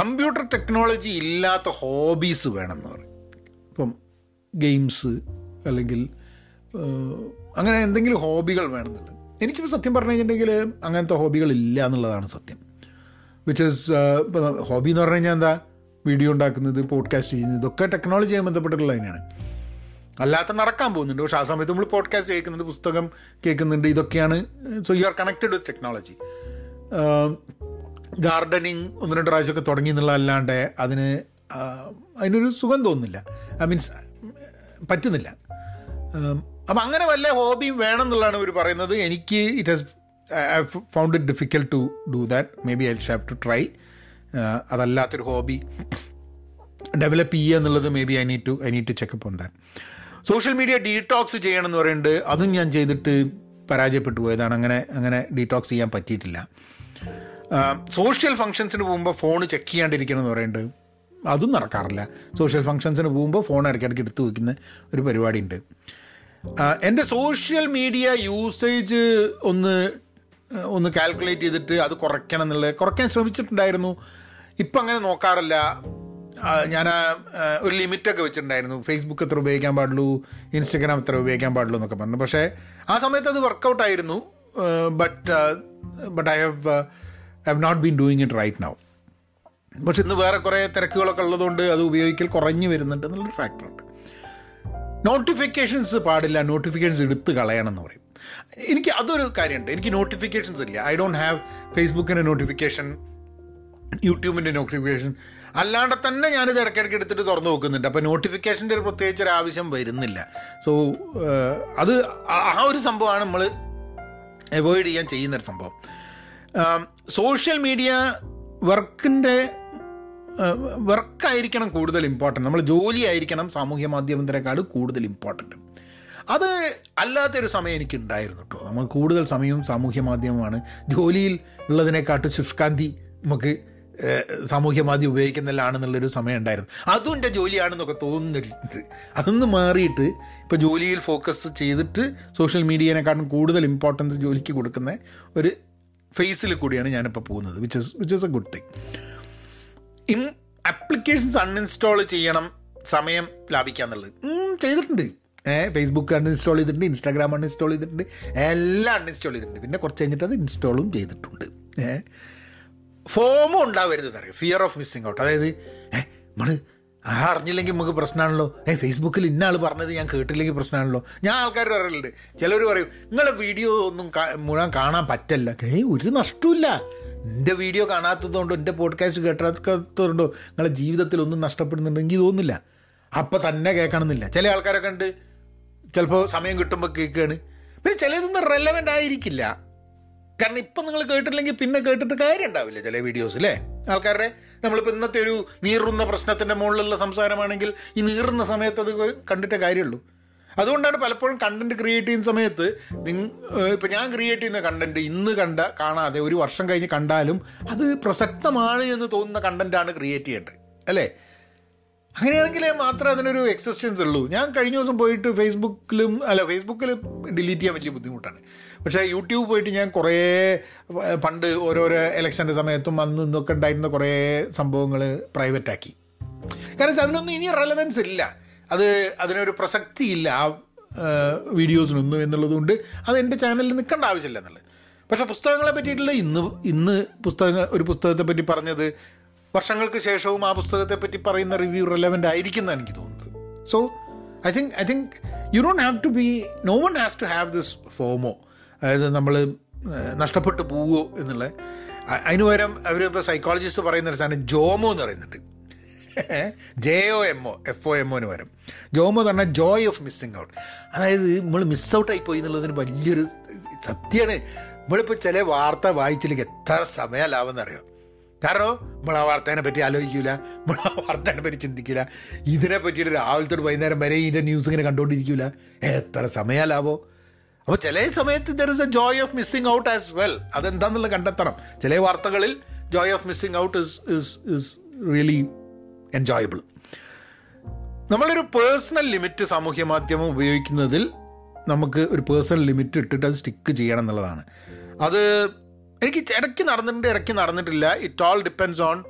കമ്പ്യൂട്ടർ ടെക്നോളജി ഇല്ലാത്ത ഹോബീസ് വേണമെന്ന് പറയും. ഇപ്പം ഗെയിംസ് അല്ലെങ്കിൽ അങ്ങനെ എന്തെങ്കിലും ഹോബികൾ വേണമെന്നുള്ളത് എനിക്കിപ്പോൾ സത്യം പറഞ്ഞു കഴിഞ്ഞിട്ടുണ്ടെങ്കിൽ അങ്ങനത്തെ ഹോബികളില്ല എന്നുള്ളതാണ് സത്യം. വിച്ച് ഇസ് ഇപ്പം ഹോബി എന്ന് പറഞ്ഞു കഴിഞ്ഞാൽ എന്താ? വീഡിയോ ഉണ്ടാക്കുന്നത് പോഡ്കാസ്റ്റ് ചെയ്യുന്നത് ഇതൊക്കെ ടെക്നോളജിയായി ബന്ധപ്പെട്ടിട്ടുള്ള തന്നെയാണ്. അല്ലാത്ത നടക്കാൻ പോകുന്നുണ്ട്. പക്ഷേ ആ സമയത്ത് നമ്മൾ പോഡ്കാസ്റ്റ് കേൾക്കുന്നുണ്ട് പുസ്തകം കേൾക്കുന്നുണ്ട് ഇതൊക്കെയാണ് so you are connected with technology gardening ഒന്ന് രണ്ട് പ്രാവശ്യമൊക്കെ തുടങ്ങി എന്നുള്ളതല്ലാണ്ട് അതിന് അതിനൊരു സുഖം തോന്നുന്നില്ല. ഐ മീൻസ് പറ്റുന്നില്ല. അപ്പം അങ്ങനെ വല്ല ഹോബിയും വേണം എന്നുള്ളതാണ് ഇവർ പറയുന്നത്. എനിക്ക് it has I found it difficult to do that maybe I have to try അതല്ലാത്തൊരു hobby develop ചെയ്യുക എന്നുള്ളത് maybe I need to I need to check up on that social media detox ചെയ്യണം എന്ന് പറയുന്നുണ്ട്. അതും ഞാൻ ചെയ്തിട്ട് പരാജയപ്പെട്ടു പോയതാണ് അങ്ങനെ അങ്ങനെ ഡീടോക്സ് ചെയ്യാൻ പറ്റിയിട്ടില്ല. സോഷ്യൽ ഫങ്ഷൻസിന് പോകുമ്പോൾ ഫോൺ ചെക്ക് ചെയ്യാണ്ടിരിക്കണം എന്ന് പറയുന്നുണ്ട്. അതും നടക്കാറില്ല. സോഷ്യൽ ഫങ്ഷൻസിന് പോകുമ്പോൾ ഫോൺ ഇടയ്ക്കിടയ്ക്ക് എടുത്ത് വയ്ക്കുന്ന ഒരു പരിപാടി ഉണ്ട് എന്റെ സോഷ്യൽ മീഡിയ യൂസേജ് ഒന്ന് ഒന്ന് കാൽക്കുലേറ്റ് ചെയ്തിട്ട് അത് കുറയ്ക്കണം എന്നുള്ളത് കുറയ്ക്കാൻ ശ്രമിച്ചിട്ടുണ്ടായിരുന്നു. ഇപ്പം അങ്ങനെ നോക്കാറില്ല. ഞാൻ ഒരു ലിമിറ്റൊക്കെ വെച്ചിട്ടുണ്ടായിരുന്നു. ഫേസ്ബുക്ക് എത്ര ഉപയോഗിക്കാൻ പാടുള്ളൂ ഇൻസ്റ്റഗ്രാം എത്ര ഉപയോഗിക്കാൻ പാടുള്ളൂ എന്നൊക്കെ പറഞ്ഞു. പക്ഷേ ആ സമയത്ത് അത് വർക്കൗട്ടായിരുന്നു but but I have I have not been doing it right now പക്ഷെ ഇന്ന് വേറെ കുറേ തിരക്കുകളൊക്കെ ഉള്ളതുകൊണ്ട് അത് ഉപയോഗിക്കൽ കുറഞ്ഞു വരുന്നുണ്ട് എന്നുള്ളൊരു ഫാക്ടറുണ്ട് നോട്ടിഫിക്കേഷൻസ് പാടില്ല നോട്ടിഫിക്കേഷൻസ് എടുത്ത് കളയണം എന്ന് പറയും. എനിക്ക് അതൊരു കാര്യമുണ്ട്. എനിക്ക് നോട്ടിഫിക്കേഷൻസ് ഇല്ല. ഐ ഡോണ്ട് ഹാവ് ഫേസ്ബുക്കിന്റെ നോട്ടിഫിക്കേഷൻ യൂട്യൂബിന്റെ നോട്ടിഫിക്കേഷൻ അല്ലാണ്ട് തന്നെ ഞാനിത് ഇടയ്ക്കിടയ്ക്ക് എടുത്തിട്ട് തുറന്നു നോക്കുന്നുണ്ട് അപ്പോൾ നോട്ടിഫിക്കേഷന്റെ ഒരു പ്രത്യേകിച്ച് ഒരു ആവശ്യം വരുന്നില്ല. സോ അത് ആ ഒരു സംഭവമാണ് നമ്മൾ അവോയ്ഡ് ചെയ്യാൻ ചെയ്യുന്നൊരു സംഭവം. സോഷ്യൽ മീഡിയ വർക്കിന്റെ വർക്കായിരിക്കണം കൂടുതൽ ഇമ്പോർട്ടന്റ് നമ്മൾ ജോലി ആയിരിക്കണം സാമൂഹ്യ മാധ്യമത്തിനേക്കാൾ കൂടുതൽ ഇമ്പോർട്ടന്റ് അത് അല്ലാത്തൊരു സമയം എനിക്ക് ഉണ്ടായിരുന്നു കേട്ടോ നമ്മൾ കൂടുതൽ സമയവും സാമൂഹ്യ മാധ്യമമാണ്. ജോലിയിൽ ഉള്ളതിനെക്കാട്ട് ശുഷ്കാന്തി നമുക്ക് സാമൂഹ്യ മാധ്യമം ഉപയോഗിക്കുന്നതിലാണെന്നുള്ളൊരു സമയം ഉണ്ടായിരുന്നു അതും എന്റെ ജോലിയാണെന്നൊക്കെ തോന്നുന്നുണ്ട്. അതൊന്ന് മാറിയിട്ട് ഇപ്പോൾ ജോലിയിൽ ഫോക്കസ് ചെയ്തിട്ട് സോഷ്യൽ മീഡിയനെക്കാട്ടും കൂടുതൽ ഇമ്പോർട്ടൻസ് ജോലിക്ക് കൊടുക്കുന്ന ഒരു ഫേസിൽ കൂടിയാണ് ഞാനിപ്പോൾ പോകുന്നത് which is which is a good thing in applications uninstall ചെയ്യണം സമയം ലാഭിക്കുക എന്നുള്ളത്. ചെയ്തിട്ടുണ്ട്. ഏഹ് ഫേസ്ബുക്ക് അൺഇൻസ്റ്റാൾ ചെയ്തിട്ടുണ്ട് ഇൻസ്റ്റാഗ്രാം അൺഇൻസ്റ്റാൾ ചെയ്തിട്ടുണ്ട് എല്ലാം അൺഇൻസ്റ്റാൾ ചെയ്തിട്ടുണ്ട്. പിന്നെ കുറച്ച് കഴിഞ്ഞിട്ട് അത് ഇൻസ്റ്റാളും ചെയ്തിട്ടുണ്ട്. ഏഹ് ഫോമും ഉണ്ടാവരുത് എന്നറിയാം? ഫിയർ ഓഫ് മിസ്സിങ് ഔട്ട് അതായത് ഏഹ് നമ്മൾ ആ അറിഞ്ഞില്ലെങ്കിൽ നമുക്ക് പ്രശ്നമാണല്ലോ. ഏ ഫേസ്ബുക്കിൽ ഇന്ന ആൾ പറഞ്ഞത് ഞാൻ കേട്ടില്ലെങ്കിൽ പ്രശ്നമാണല്ലോ. ഞാൻ ആൾക്കാർ പറയലുണ്ട്. ചിലർ പറയും നിങ്ങളെ വീഡിയോ ഒന്നും മുഴുവൻ കാണാൻ പറ്റല്ല. ഏയ് ഒരു നഷ്ടമില്ല എന്റെ വീഡിയോ കാണാത്തതുകൊണ്ടോ എന്റെ പോഡ്കാസ്റ്റ് കേട്ടാത്തതുകൊണ്ടോ നിങ്ങളെ ജീവിതത്തിൽ ഒന്നും നഷ്ടപ്പെടുന്നുണ്ടെങ്കിൽ തോന്നുന്നില്ല. അപ്പം തന്നെ കേൾക്കണമെന്നില്ല. ചില ആൾക്കാരൊക്കെ ഉണ്ട് ചിലപ്പോൾ സമയം കിട്ടുമ്പോൾ കേൾക്കുകയാണ്. പിന്നെ ചിലതൊന്നും റെലവെന്റ് ആയിരിക്കില്ല. കാരണം ഇപ്പം നിങ്ങൾ കേട്ടില്ലെങ്കിൽ പിന്നെ കേട്ടിട്ട് കാര്യം ഉണ്ടാവില്ല ചില വീഡിയോസ് അല്ലേ? ആൾക്കാരുടെ നമ്മളിപ്പോൾ ഇന്നത്തെ ഒരു നീറുന്ന പ്രശ്നത്തിന്റെ മുകളിലുള്ള സംസാരമാണെങ്കിൽ ഈ നീറുന്ന സമയത്ത് അത് കണ്ടിട്ടേ കാര്യമുള്ളൂ. അതുകൊണ്ടാണ് പലപ്പോഴും കണ്ടന്റ് ക്രിയേറ്റ് ചെയ്യുന്ന സമയത്ത് നിങ് ഇപ്പം ഞാൻ ക്രിയേറ്റ് ചെയ്യുന്ന കണ്ടന്റ് ഇന്ന് കണ്ട കാണാതെ ഒരു വർഷം കഴിഞ്ഞ് കണ്ടാലും അത് പ്രസക്തമാണ് എന്ന് തോന്നുന്ന കണ്ടന്റാണ് ക്രിയേറ്റ് ചെയ്യേണ്ടത്. അല്ലേ? അങ്ങനെയാണെങ്കിൽ മാത്രമേ അതിനൊരു എക്സിസ്റ്റൻസ് ഉള്ളൂ. ഞാൻ കഴിഞ്ഞ ദിവസം പോയിട്ട് ഫേസ്ബുക്കിലും അല്ല ഫേസ്ബുക്കിൽ ഡിലീറ്റ് ചെയ്യാൻ വലിയ ബുദ്ധിമുട്ടാണ്. പക്ഷേ യൂട്യൂബ് പോയിട്ട് ഞാൻ കുറേ പണ്ട് ഓരോരോ ഇലക്ഷന്റെ സമയത്തും അന്നും ഇന്നൊക്കെ ഉണ്ടായിരുന്ന കുറേ സംഭവങ്ങൾ പ്രൈവറ്റാക്കി കാരണം അതിനൊന്നും ഇനി റെലവൻസ് ഇല്ല. അത് അതിനൊരു പ്രസക്തിയില്ല ആ വീഡിയോസിനൊന്നും എന്നുള്ളതുകൊണ്ട് അത് എന്റെ ചാനലിൽ നിൽക്കേണ്ട ആവശ്യമില്ല എന്നുള്ളത്. പക്ഷെ പുസ്തകങ്ങളെ പറ്റിയിട്ടുള്ള ഇന്ന് ഇന്ന് പുസ്തകങ്ങൾ ഒരു പുസ്തകത്തെ പറ്റി പറഞ്ഞത് വർഷങ്ങൾക്ക് ശേഷവും ആ പുസ്തകത്തെ പറ്റി പറയുന്ന റിവ്യൂ റെലവന്റ് ആയിരിക്കും എന്നാണ് എനിക്ക് തോന്നുന്നത്. So I think I think you don't have to be no one has to have this FOMO അതായത് നമ്മൾ നഷ്ടപ്പെട്ടു പോവോ എന്നുള്ള. അതിന് പകരം അവരിപ്പോൾ സൈക്കോളജിസ്റ്റ് പറയുന്ന ഒരു സാധനം ജോമോ എന്ന് പറയുന്നുണ്ട്. J O M O F O M ഒന് പകരം. ജോമോ എന്ന് പറഞ്ഞാൽ ജോയ് ഓഫ് മിസ്സിങ് ഔട്ട് അതായത് നമ്മൾ മിസ് ഔട്ട് ആയി പോയി എന്നുള്ളതിന് വലിയൊരു സത്യമാണ്. നമ്മളിപ്പോൾ ചില വാർത്ത വായിച്ചില്ലെങ്കിൽ എത്ര സമയം അറിയാം? കാരണം നമ്മൾ ആ വാർത്തേനെ പറ്റി ആലോചിക്കില്ല നമ്മൾ ആ വാർത്തേനെ പറ്റി ചിന്തിക്കില്ല ഇതിനെ പറ്റിയിട്ട് രാവിലത്തെ വൈകുന്നേരം വരെ ഇതിന്റെ ന്യൂസ് ഇങ്ങനെ കണ്ടുകൊണ്ടിരിക്കില്ല എത്ര സമയം ലാഭോ? അപ്പോൾ ചില സമയത്ത് there is a joy of missing out as well അതെന്താണെന്നുള്ളത് കണ്ടെത്തണം. ചില വാർത്തകളിൽ joy of missing out is is is really enjoyable നമ്മളൊരു പേഴ്സണൽ ലിമിറ്റ് സാമൂഹ്യ മാധ്യമം ഉപയോഗിക്കുന്നതിൽ നമുക്ക് ഒരു പേഴ്സണൽ ലിമിറ്റ് ഇട്ടിട്ട് അത് സ്റ്റിക്ക് ചെയ്യണം എന്നുള്ളതാണ്. അത് എനിക്ക് ഇടയ്ക്ക് നടന്നിട്ടുണ്ട് ഇടയ്ക്ക് നടന്നിട്ടില്ല. It all depends on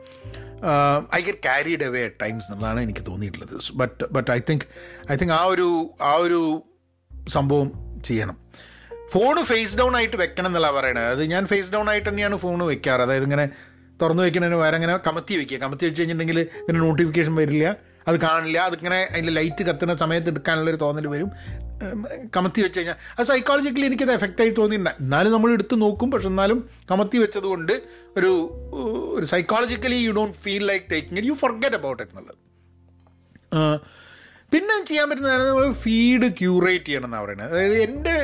I get carried away at times എന്നുള്ളതാണ് എനിക്ക് തോന്നിയിട്ടുള്ളത്. But but I think I think ആ ഒരു ആ ഒരു സംഭവം ചെയ്യണം. ഫോൺ ഫേസ് ഡൗൺ ആയിട്ട് വെക്കണം എന്നല്ല പറയണത്. അത് ഞാൻ ഫേസ് ഡൗൺ ആയിട്ട് തന്നെയാണ് ഫോൺ വെക്കാറ്. അതായത് ഇങ്ങനെ തുറന്നു വയ്ക്കണതിന് വേറെ അങ്ങനെ കമത്തി വെക്കുക. കമത്തി വെച്ച് കഴിഞ്ഞിട്ടുണ്ടെങ്കിൽ ഇതിന് നോട്ടിഫിക്കേഷൻ വരില്ല. അത് കാണില്ല അതിങ്ങനെ അതിന്റെ ലൈറ്റ് കത്തുന്ന സമയത്ത് എടുക്കാനുള്ളൊരു തോന്നൽ വരും. കമത്തി വെച്ച് കഴിഞ്ഞാൽ അത് സൈക്കോളജിക്കലി എനിക്കത് എഫക്റ്റായി തോന്നിയിട്ടുണ്ട്. എന്നാലും നമ്മൾ എടുത്ത് നോക്കും. പക്ഷെ എന്നാലും കമത്തി വെച്ചതുകൊണ്ട് ഒരു ഒരു psychologically you don't feel like taking it you forget about it എന്നുള്ളത്. പിന്നെ ചെയ്യാൻ പറ്റുന്നതാണ് നമ്മൾ ഫീഡ് ക്യൂറേറ്റ് ചെയ്യണം എന്നാണ് പറയുന്നത്. അതായത് എന്റെ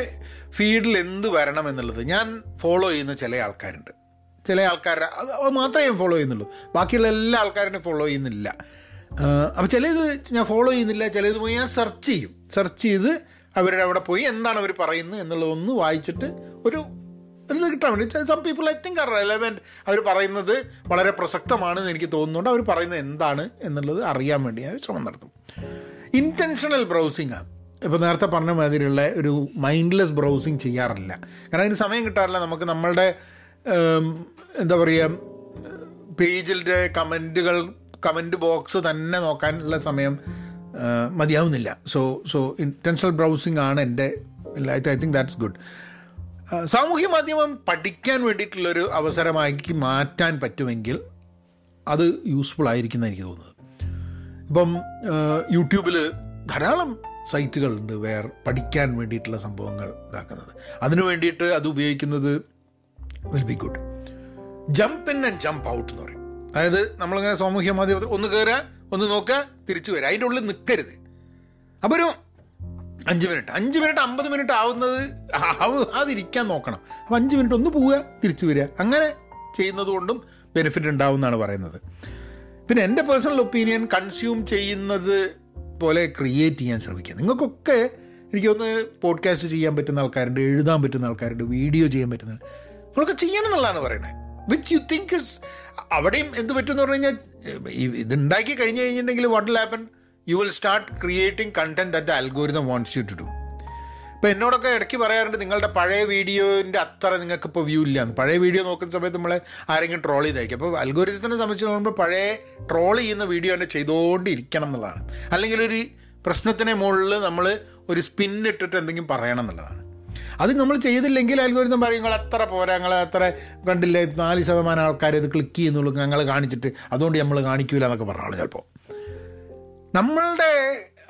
ഫീഡിൽ എന്ത് വരണം എന്നുള്ളത്. ഞാൻ ഫോളോ ചെയ്യുന്ന ചില ആൾക്കാരുണ്ട്. ചില ആൾക്കാരെ അത് മാത്രമേ ഞാൻ ഫോളോ ചെയ്യുന്നുള്ളൂ. ബാക്കിയുള്ള എല്ലാ ആൾക്കാരെയും ഫോളോ ചെയ്യുന്നില്ല. അപ്പോൾ ചിലത് ഞാൻ ഫോളോ ചെയ്യുന്നില്ല ചിലത് പോയി ഞാൻ സെർച്ച് ചെയ്യും. സെർച്ച് ചെയ്ത് അവരുടെ അവിടെ പോയി എന്താണ് അവർ പറയുന്നത് എന്നുള്ളതൊന്ന് വായിച്ചിട്ട് ഒരു ഇത് കിട്ടാൻ വേണ്ടി. Some people I think are relevant അവർ പറയുന്നത് വളരെ പ്രസക്തമാണെന്ന് എനിക്ക് തോന്നുന്നുണ്ട്. അവർ പറയുന്നത് എന്താണ് എന്നുള്ളത് അറിയാൻ വേണ്ടി ഞാൻ ശ്രമം നടത്തും. ഇന്റൻഷണൽ ബ്രൗസിങ് ആണ് ഇപ്പോൾ നേരത്തെ പറഞ്ഞ മാതിരിയുള്ള ഒരു മൈൻഡ്ലെസ് ബ്രൗസിങ് ചെയ്യാറില്ല. കാരണം അതിന് സമയം കിട്ടാറില്ല. നമുക്ക് നമ്മളുടെ എന്താ പറയുക പേജിലെ കമന്റുകൾ കമന്റ് ബോക്സ് തന്നെ നോക്കാനുള്ള സമയം മതിയാവുന്നില്ല. സോ സോ ഇന്റൻഷണൽ ബ്രൗസിംഗ് ആണ് എന്റെ ഐ തിങ്ക് ദാറ്റ്സ് ഗുഡ് സാമൂഹ്യ മാധ്യമം പഠിക്കാൻ വേണ്ടിയിട്ടുള്ളൊരു അവസരമാക്കി മാറ്റാൻ പറ്റുമെങ്കിൽ അത് യൂസ്ഫുൾ ആയിരിക്കുന്ന എനിക്ക് തോന്നുന്നത്. ഇപ്പം യൂട്യൂബിൽ ധാരാളം സൈറ്റുകളുണ്ട് വേർ പഠിക്കാൻ വേണ്ടിയിട്ടുള്ള സംഭവങ്ങൾ ഇതാക്കുന്നത്. അതിനു വേണ്ടിയിട്ട് അത് ഉപയോഗിക്കുന്നത് will be good jump in and jump out എന്ന് പറയും. അതായത് നമ്മളിങ്ങനെ സാമൂഹ്യ മാധ്യമത്തിൽ ഒന്ന് കയറുക ഒന്ന് നോക്കുക തിരിച്ചു വരിക അതിന്റെ ഉള്ളിൽ നിൽക്കരുത് അപ്പോൾ ഒരു അഞ്ച് മിനിറ്റ്. അഞ്ച് മിനിറ്റ് അമ്പത് മിനിറ്റ് ആവുന്നത് ആവാതിരിക്കാൻ നോക്കണം. അപ്പോൾ അഞ്ച് മിനിറ്റ് ഒന്ന് പോവുക തിരിച്ചു വരിക. അങ്ങനെ ചെയ്യുന്നത് കൊണ്ടും ബെനിഫിറ്റ് ഉണ്ടാവും എന്നാണ് പറയുന്നത്. പിന്നെ എന്റെ പേഴ്സണൽ ഒപ്പീനിയൻ കൺസ്യൂം ചെയ്യുന്നത് പോലെ ക്രിയേറ്റ് ചെയ്യാൻ ശ്രമിക്കുക. നിങ്ങൾക്കൊക്കെ എനിക്കൊന്ന് പോഡ്കാസ്റ്റ് ചെയ്യാൻ പറ്റുന്ന ആൾക്കാരുണ്ട് എഴുതാൻ പറ്റുന്ന ആൾക്കാരുണ്ട് വീഡിയോ ചെയ്യാൻ പറ്റുന്ന നമ്മളൊക്കെ ചെയ്യണം എന്നുള്ളതാണ് പറയുന്നത്. വിച്ച് യു തിങ്ക് ഇസ് അവിടെയും എന്ത് പറ്റുമെന്ന് പറഞ്ഞു കഴിഞ്ഞാൽ ഇതുണ്ടാക്കി കഴിഞ്ഞ് കഴിഞ്ഞിട്ടുണ്ടെങ്കിൽ what will happen you will start creating content that the algorithm wants you to do ഇപ്പം എന്നോടൊക്കെ ഇടയ്ക്ക് പറയാറുണ്ട് നിങ്ങളുടെ പഴയ വീഡിയോന്റെ അത്ര നിങ്ങൾക്ക് ഇപ്പോൾ വ്യൂ ഇല്ല പഴയ വീഡിയോ നോക്കുന്ന സമയത്ത് നമ്മളെ ആരെങ്കിലും ട്രോൾ ചെയ്തായിരിക്കും. അപ്പോൾ അൽഗോരിതത്തിനെ സംബന്ധിച്ച് നോക്കുമ്പോൾ പഴയ ട്രോൾ ചെയ്യുന്ന വീഡിയോ തന്നെ ചെയ്തുകൊണ്ടിരിക്കണം എന്നുള്ളതാണ്. അല്ലെങ്കിൽ ഒരു പ്രശ്നത്തിനെ മുകളിൽ നമ്മൾ ഒരു സ്പിന്നിട്ടിട്ട് എന്തെങ്കിലും പറയണം എന്നുള്ളതാണ്. അത് നമ്മൾ ചെയ്തില്ലെങ്കിൽ അൽഗോരിതം പറയും നിങ്ങൾ എത്ര പോരാ നിങ്ങൾ എത്ര കണ്ടില്ലേ നാല് ശതമാനം ആൾക്കാർ ഇത് ക്ലിക്ക് ചെയ്യുന്നുള്ളൂ ഞങ്ങൾ കാണിച്ചിട്ട്. അതുകൊണ്ട് നമ്മൾ കാണിക്കൂല എന്നൊക്കെ പറഞ്ഞാൽ ചിലപ്പോൾ നമ്മളുടെ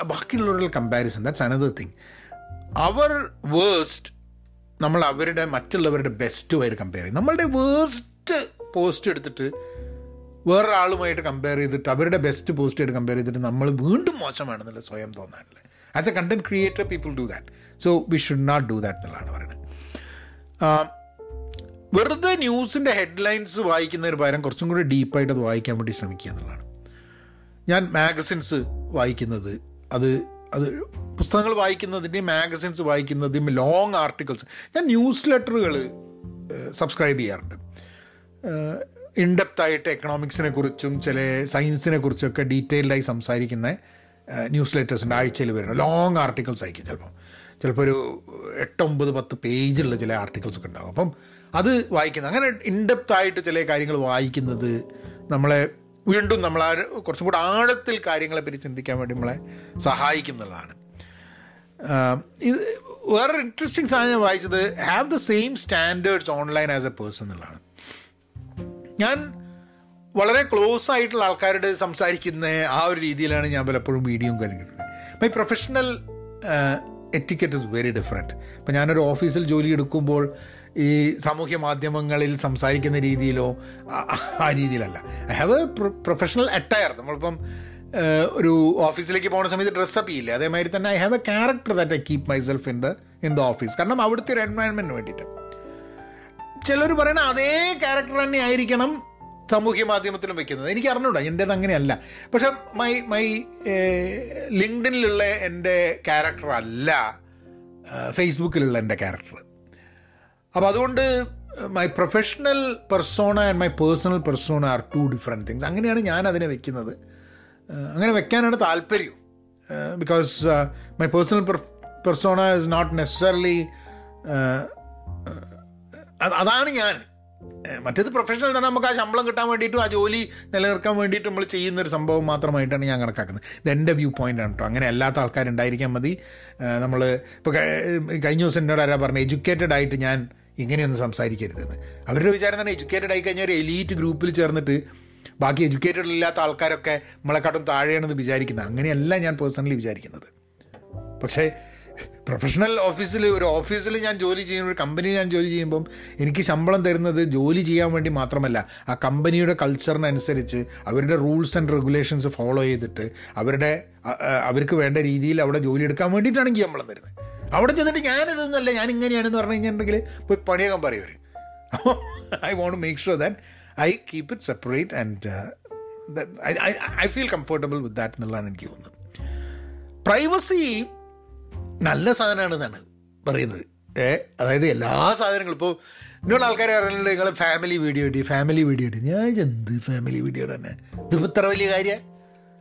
ബാക്കിയുള്ളവരുടെ comparison that's another thing our worst നമ്മൾ അവരുടെ മറ്റുള്ളവരുടെ ബെസ്റ്റുമായിട്ട് കമ്പയർ ചെയ്യും. നമ്മളുടെ വേഴ്സ്റ്റ് പോസ്റ്റ് എടുത്തിട്ട് വേറൊരാളുമായിട്ട് കമ്പയർ ചെയ്തിട്ട് അവരുടെ ബെസ്റ്റ് പോസ്റ്റ് ആയിട്ട് കമ്പയർ ചെയ്തിട്ട് നമ്മൾ വീണ്ടും മോശമാണെന്നുള്ള സ്വയം തോന്നാനില്ല as a content creator people do that so we should not do that എന്നുള്ളതാണ് പറയുന്നത് വെറുതെ ന്യൂസിന്റെ ഹെഡ്ലൈൻസ് വായിക്കുന്നതിന് പകരം കുറച്ചും കൂടി ഡീപ്പായിട്ട് അത് വായിക്കാൻ വേണ്ടി ശ്രമിക്കുക എന്നുള്ളതാണ്. ഞാൻ മാഗസിൻസ് വായിക്കുന്നത് അത് അത് പുസ്തകങ്ങൾ വായിക്കുന്നതിന്റെയും മാഗസിൻസ് വായിക്കുന്നതിന്റെ ലോങ് ആർട്ടിക്കിൾസ് ഞാൻ ന്യൂസ് ലെറ്ററുകൾ സബ്സ്ക്രൈബ് ചെയ്യാറുണ്ട്. ഇൻഡെപ്തായിട്ട് എക്കണോമിക്സിനെ കുറിച്ചും ചില സയൻസിനെ കുറിച്ചൊക്കെ ഡീറ്റെയിൽഡായി സംസാരിക്കുന്ന ന്യൂസ് ലെറ്റേഴ്സിന്റെ ആഴ്ചയിൽ വരുന്ന ലോങ് ആർട്ടിക്കിൾസ് ആയിരിക്കും ചിലപ്പം. ചിലപ്പോൾ ഒരു എട്ടൊമ്പത് പത്ത് പേജുള്ള ചില ആർട്ടിക്കിൾസ് ഒക്കെ ഉണ്ടാകും അപ്പം അത് വായിക്കുന്നത്. അങ്ങനെ ഇൻഡെപ്തായിട്ട് ചില കാര്യങ്ങൾ വായിക്കുന്നത് നമ്മളെ വീണ്ടും നമ്മൾ കുറച്ചും കൂടെ ആഴത്തിൽ കാര്യങ്ങളെപ്പറ്റി ചിന്തിക്കാൻ വേണ്ടി നമ്മളെ സഹായിക്കും എന്നുള്ളതാണ്. ആഹ് ഇത് വേറൊരു ഇൻട്രസ്റ്റിംഗ് സാധനം ഞാൻ വായിച്ചത് have the same standards online as a person എന്നുള്ളതാണ്. ഞാൻ വളരെ ക്ലോസ് ആയിട്ടുള്ള ആൾക്കാരോട് സംസാരിക്കുന്ന ആ ഒരു രീതിയിലാണ് ഞാൻ പലപ്പോഴും വീഡിയോയും കഴിഞ്ഞിട്ടുള്ളത് my professional etiquette is very different ഇപ്പം ഞാനൊരു ഓഫീസിൽ ജോലി എടുക്കുമ്പോൾ ഈ സാമൂഹ്യ മാധ്യമങ്ങളിൽ സംസാരിക്കുന്ന രീതിയിലോ ആ- രീതിയിലല്ല. I have a professional attire നമ്മളിപ്പം ഒരു ഓഫീസിലേക്ക് പോകുന്ന സമയത്ത് ഡ്രസ്സപ്പ് ചെയ്യില്ല? അതേമാതിരി തന്നെ I have a character that I keep myself in the in the office കാരണം അവിടുത്തെ ഒരു എൻവയൺമെന്റിന് വേണ്ടിയിട്ട്. ചിലർ പറയണ അതേ ക്യാരക്ടർ തന്നെ ആയിരിക്കണം സാമൂഹ്യ മാധ്യമത്തിലും വെക്കുന്നത്. എനിക്ക് അറിഞ്ഞൂടാ എന്റേത് അങ്ങനെയല്ല. പക്ഷെ മൈ മൈ ലിങ്ക്ഡിനിലുള്ള എന്റെ ക്യാരക്ടർ അല്ല ഫേസ്ബുക്കിലുള്ള എന്റെ ക്യാരക്ടർ. അപ്പോൾ അതുകൊണ്ട് my professional persona and my personal persona are two different things. അങ്ങനെയാണ് ഞാൻ അതിനെ വെക്കുന്നത് അങ്ങനെ വെക്കാനാണ് താല്പര്യം. Because my personal persona is not necessarily അതാണ് ഞാൻ. മറ്റേത് പ്രൊഫഷണൽ തന്നെ നമുക്ക് ആ ശമ്പളം കിട്ടാൻ വേണ്ടിയിട്ടും ആ ജോലി നിലനിർത്താൻ വേണ്ടിയിട്ട് നമ്മൾ ചെയ്യുന്ന ഒരു സംഭവം മാത്രമായിട്ടാണ് ഞാൻ കണക്കാക്കുന്നത്. ഇത് എന്റെ വ്യൂ പോയിന്റ് ആണ് കേട്ടോ അങ്ങനെ അല്ലാത്ത ആൾക്കാരുണ്ടായിരിക്കാൻ മതി. നമ്മൾ ഇപ്പോൾ കഴിഞ്ഞ ദിവസം എന്നോട് ആരാ പറഞ്ഞത് എഡ്യൂക്കേറ്റഡ് ആയിട്ട് ഞാൻ ഇങ്ങനെയൊന്നും സംസാരിക്കരുതെന്ന്. അവരുടെ വിചാരം തന്നെ എഡ്യൂക്കേറ്റഡ് ആയി കഴിഞ്ഞാൽ ഒരു എലീറ്റ് ഗ്രൂപ്പിൽ ചേർന്നിട്ട് ബാക്കി എഡ്യൂക്കേറ്റഡ് ഇല്ലാത്ത ആൾക്കാരൊക്കെ നമ്മളെക്കാട്ടും താഴെയാണെന്ന് വിചാരിക്കുന്നത് അങ്ങനെയല്ല ഞാൻ പേഴ്സണലി വിചാരിക്കുന്നത്. പക്ഷേ പ്രൊഫഷണൽ ഓഫീസിൽ ഒരു ഓഫീസിൽ ഞാൻ ജോലി ചെയ്യുന്ന ഒരു കമ്പനി ഞാൻ ജോലി ചെയ്യുമ്പം എനിക്ക് ശമ്പളം തരുന്നത് ജോലി ചെയ്യാൻ വേണ്ടി മാത്രമല്ല ആ കമ്പനിയുടെ കൾച്ചറിനനുസരിച്ച് അവരുടെ റൂൾസ് ആൻഡ് റെഗുലേഷൻസ് ഫോളോ ചെയ്തിട്ട് അവരുടെ അവർക്ക് വേണ്ട രീതിയിൽ അവിടെ ജോലി എടുക്കാൻ വേണ്ടിയിട്ടാണ് എനിക്ക് ശമ്പളം തരുന്നത്. അവിടെ ചെന്നിട്ട് ഞാനിതെന്നല്ല ഞാൻ ഇങ്ങനെയാണെന്ന് പറഞ്ഞു കഴിഞ്ഞിട്ടുണ്ടെങ്കിൽ പോയി പണിയാക്കാൻ പറയും I won't make sure that I keep it separate and I feel comfortable with that എന്നുള്ളതാണ് എനിക്ക് തോന്നുന്നത്. പ്രൈവസി നല്ല സാധനമാണ് എന്നാണ് പറയുന്നത്. ഏ അതായത് എല്ലാ സാധനങ്ങളും. ഇപ്പോൾ ഇന്നോട് ആൾക്കാർ പറയുന്നത് നിങ്ങൾ ഫാമിലി വീഡിയോ ഇട്ടി ഫാമിലി വീഡിയോ ഇട്ടി ഞാൻ എന്ത് ഫാമിലി വീഡിയോ തന്നെ ഇതിപ്പോൾ ഇത്ര വലിയ കാര്യമാണ്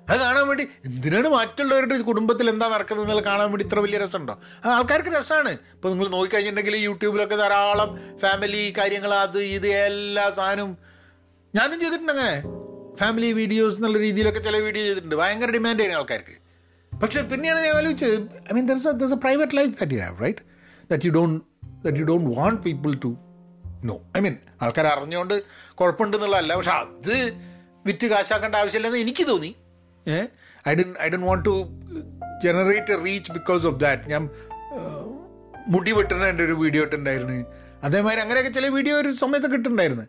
അത് കാണാൻ വേണ്ടി എന്തിനാണ് മറ്റുള്ളവരുടെ കുടുംബത്തിൽ എന്താ നടക്കുന്നത് എന്നുള്ളത് കാണാൻ വേണ്ടി ഇത്ര വലിയ രസമുണ്ടോ? അത് ആൾക്കാർക്ക് രസമാണ്. ഇപ്പോൾ നിങ്ങൾ നോക്കിക്കഴിഞ്ഞിട്ടുണ്ടെങ്കിൽ യൂട്യൂബിലൊക്കെ ധാരാളം ഫാമിലി കാര്യങ്ങൾ അത് ഇത് എല്ലാ സാധനവും. ഞാനും ചെയ്തിട്ടുണ്ട് അങ്ങനെ. ഫാമിലി വീഡിയോസ് എന്നുള്ള രീതിയിലൊക്കെ ചില വീഡിയോ ചെയ്തിട്ടുണ്ട്. ഭയങ്കര ഡിമാൻഡ് ചെയ്യുന്ന ആൾക്കാർക്ക്. പക്ഷെ പിന്നെയാണ് ഞാൻ ആലോചിച്ചത് I mean there's there's a private life that you have right that you don't that you don't want people to know I mean ആൾക്കാർ അറിഞ്ഞുകൊണ്ട് കുഴപ്പമുണ്ടെന്നുള്ളതല്ല പക്ഷെ അത് വിറ്റ് കാശാക്കേണ്ട ആവശ്യമില്ലെന്ന് എനിക്ക് തോന്നി. ഏ? I don't I don't want to generate a reach because of that ഞാൻ മുടി വെട്ടുന്ന എന്റെ ഒരു വീഡിയോ ഇട്ടുണ്ടായിരുന്നു. അതേമാതിരി അങ്ങനെയൊക്കെ ചില വീഡിയോ ഒരു സമയത്ത് കിട്ടുന്നുണ്ടായിരുന്നു.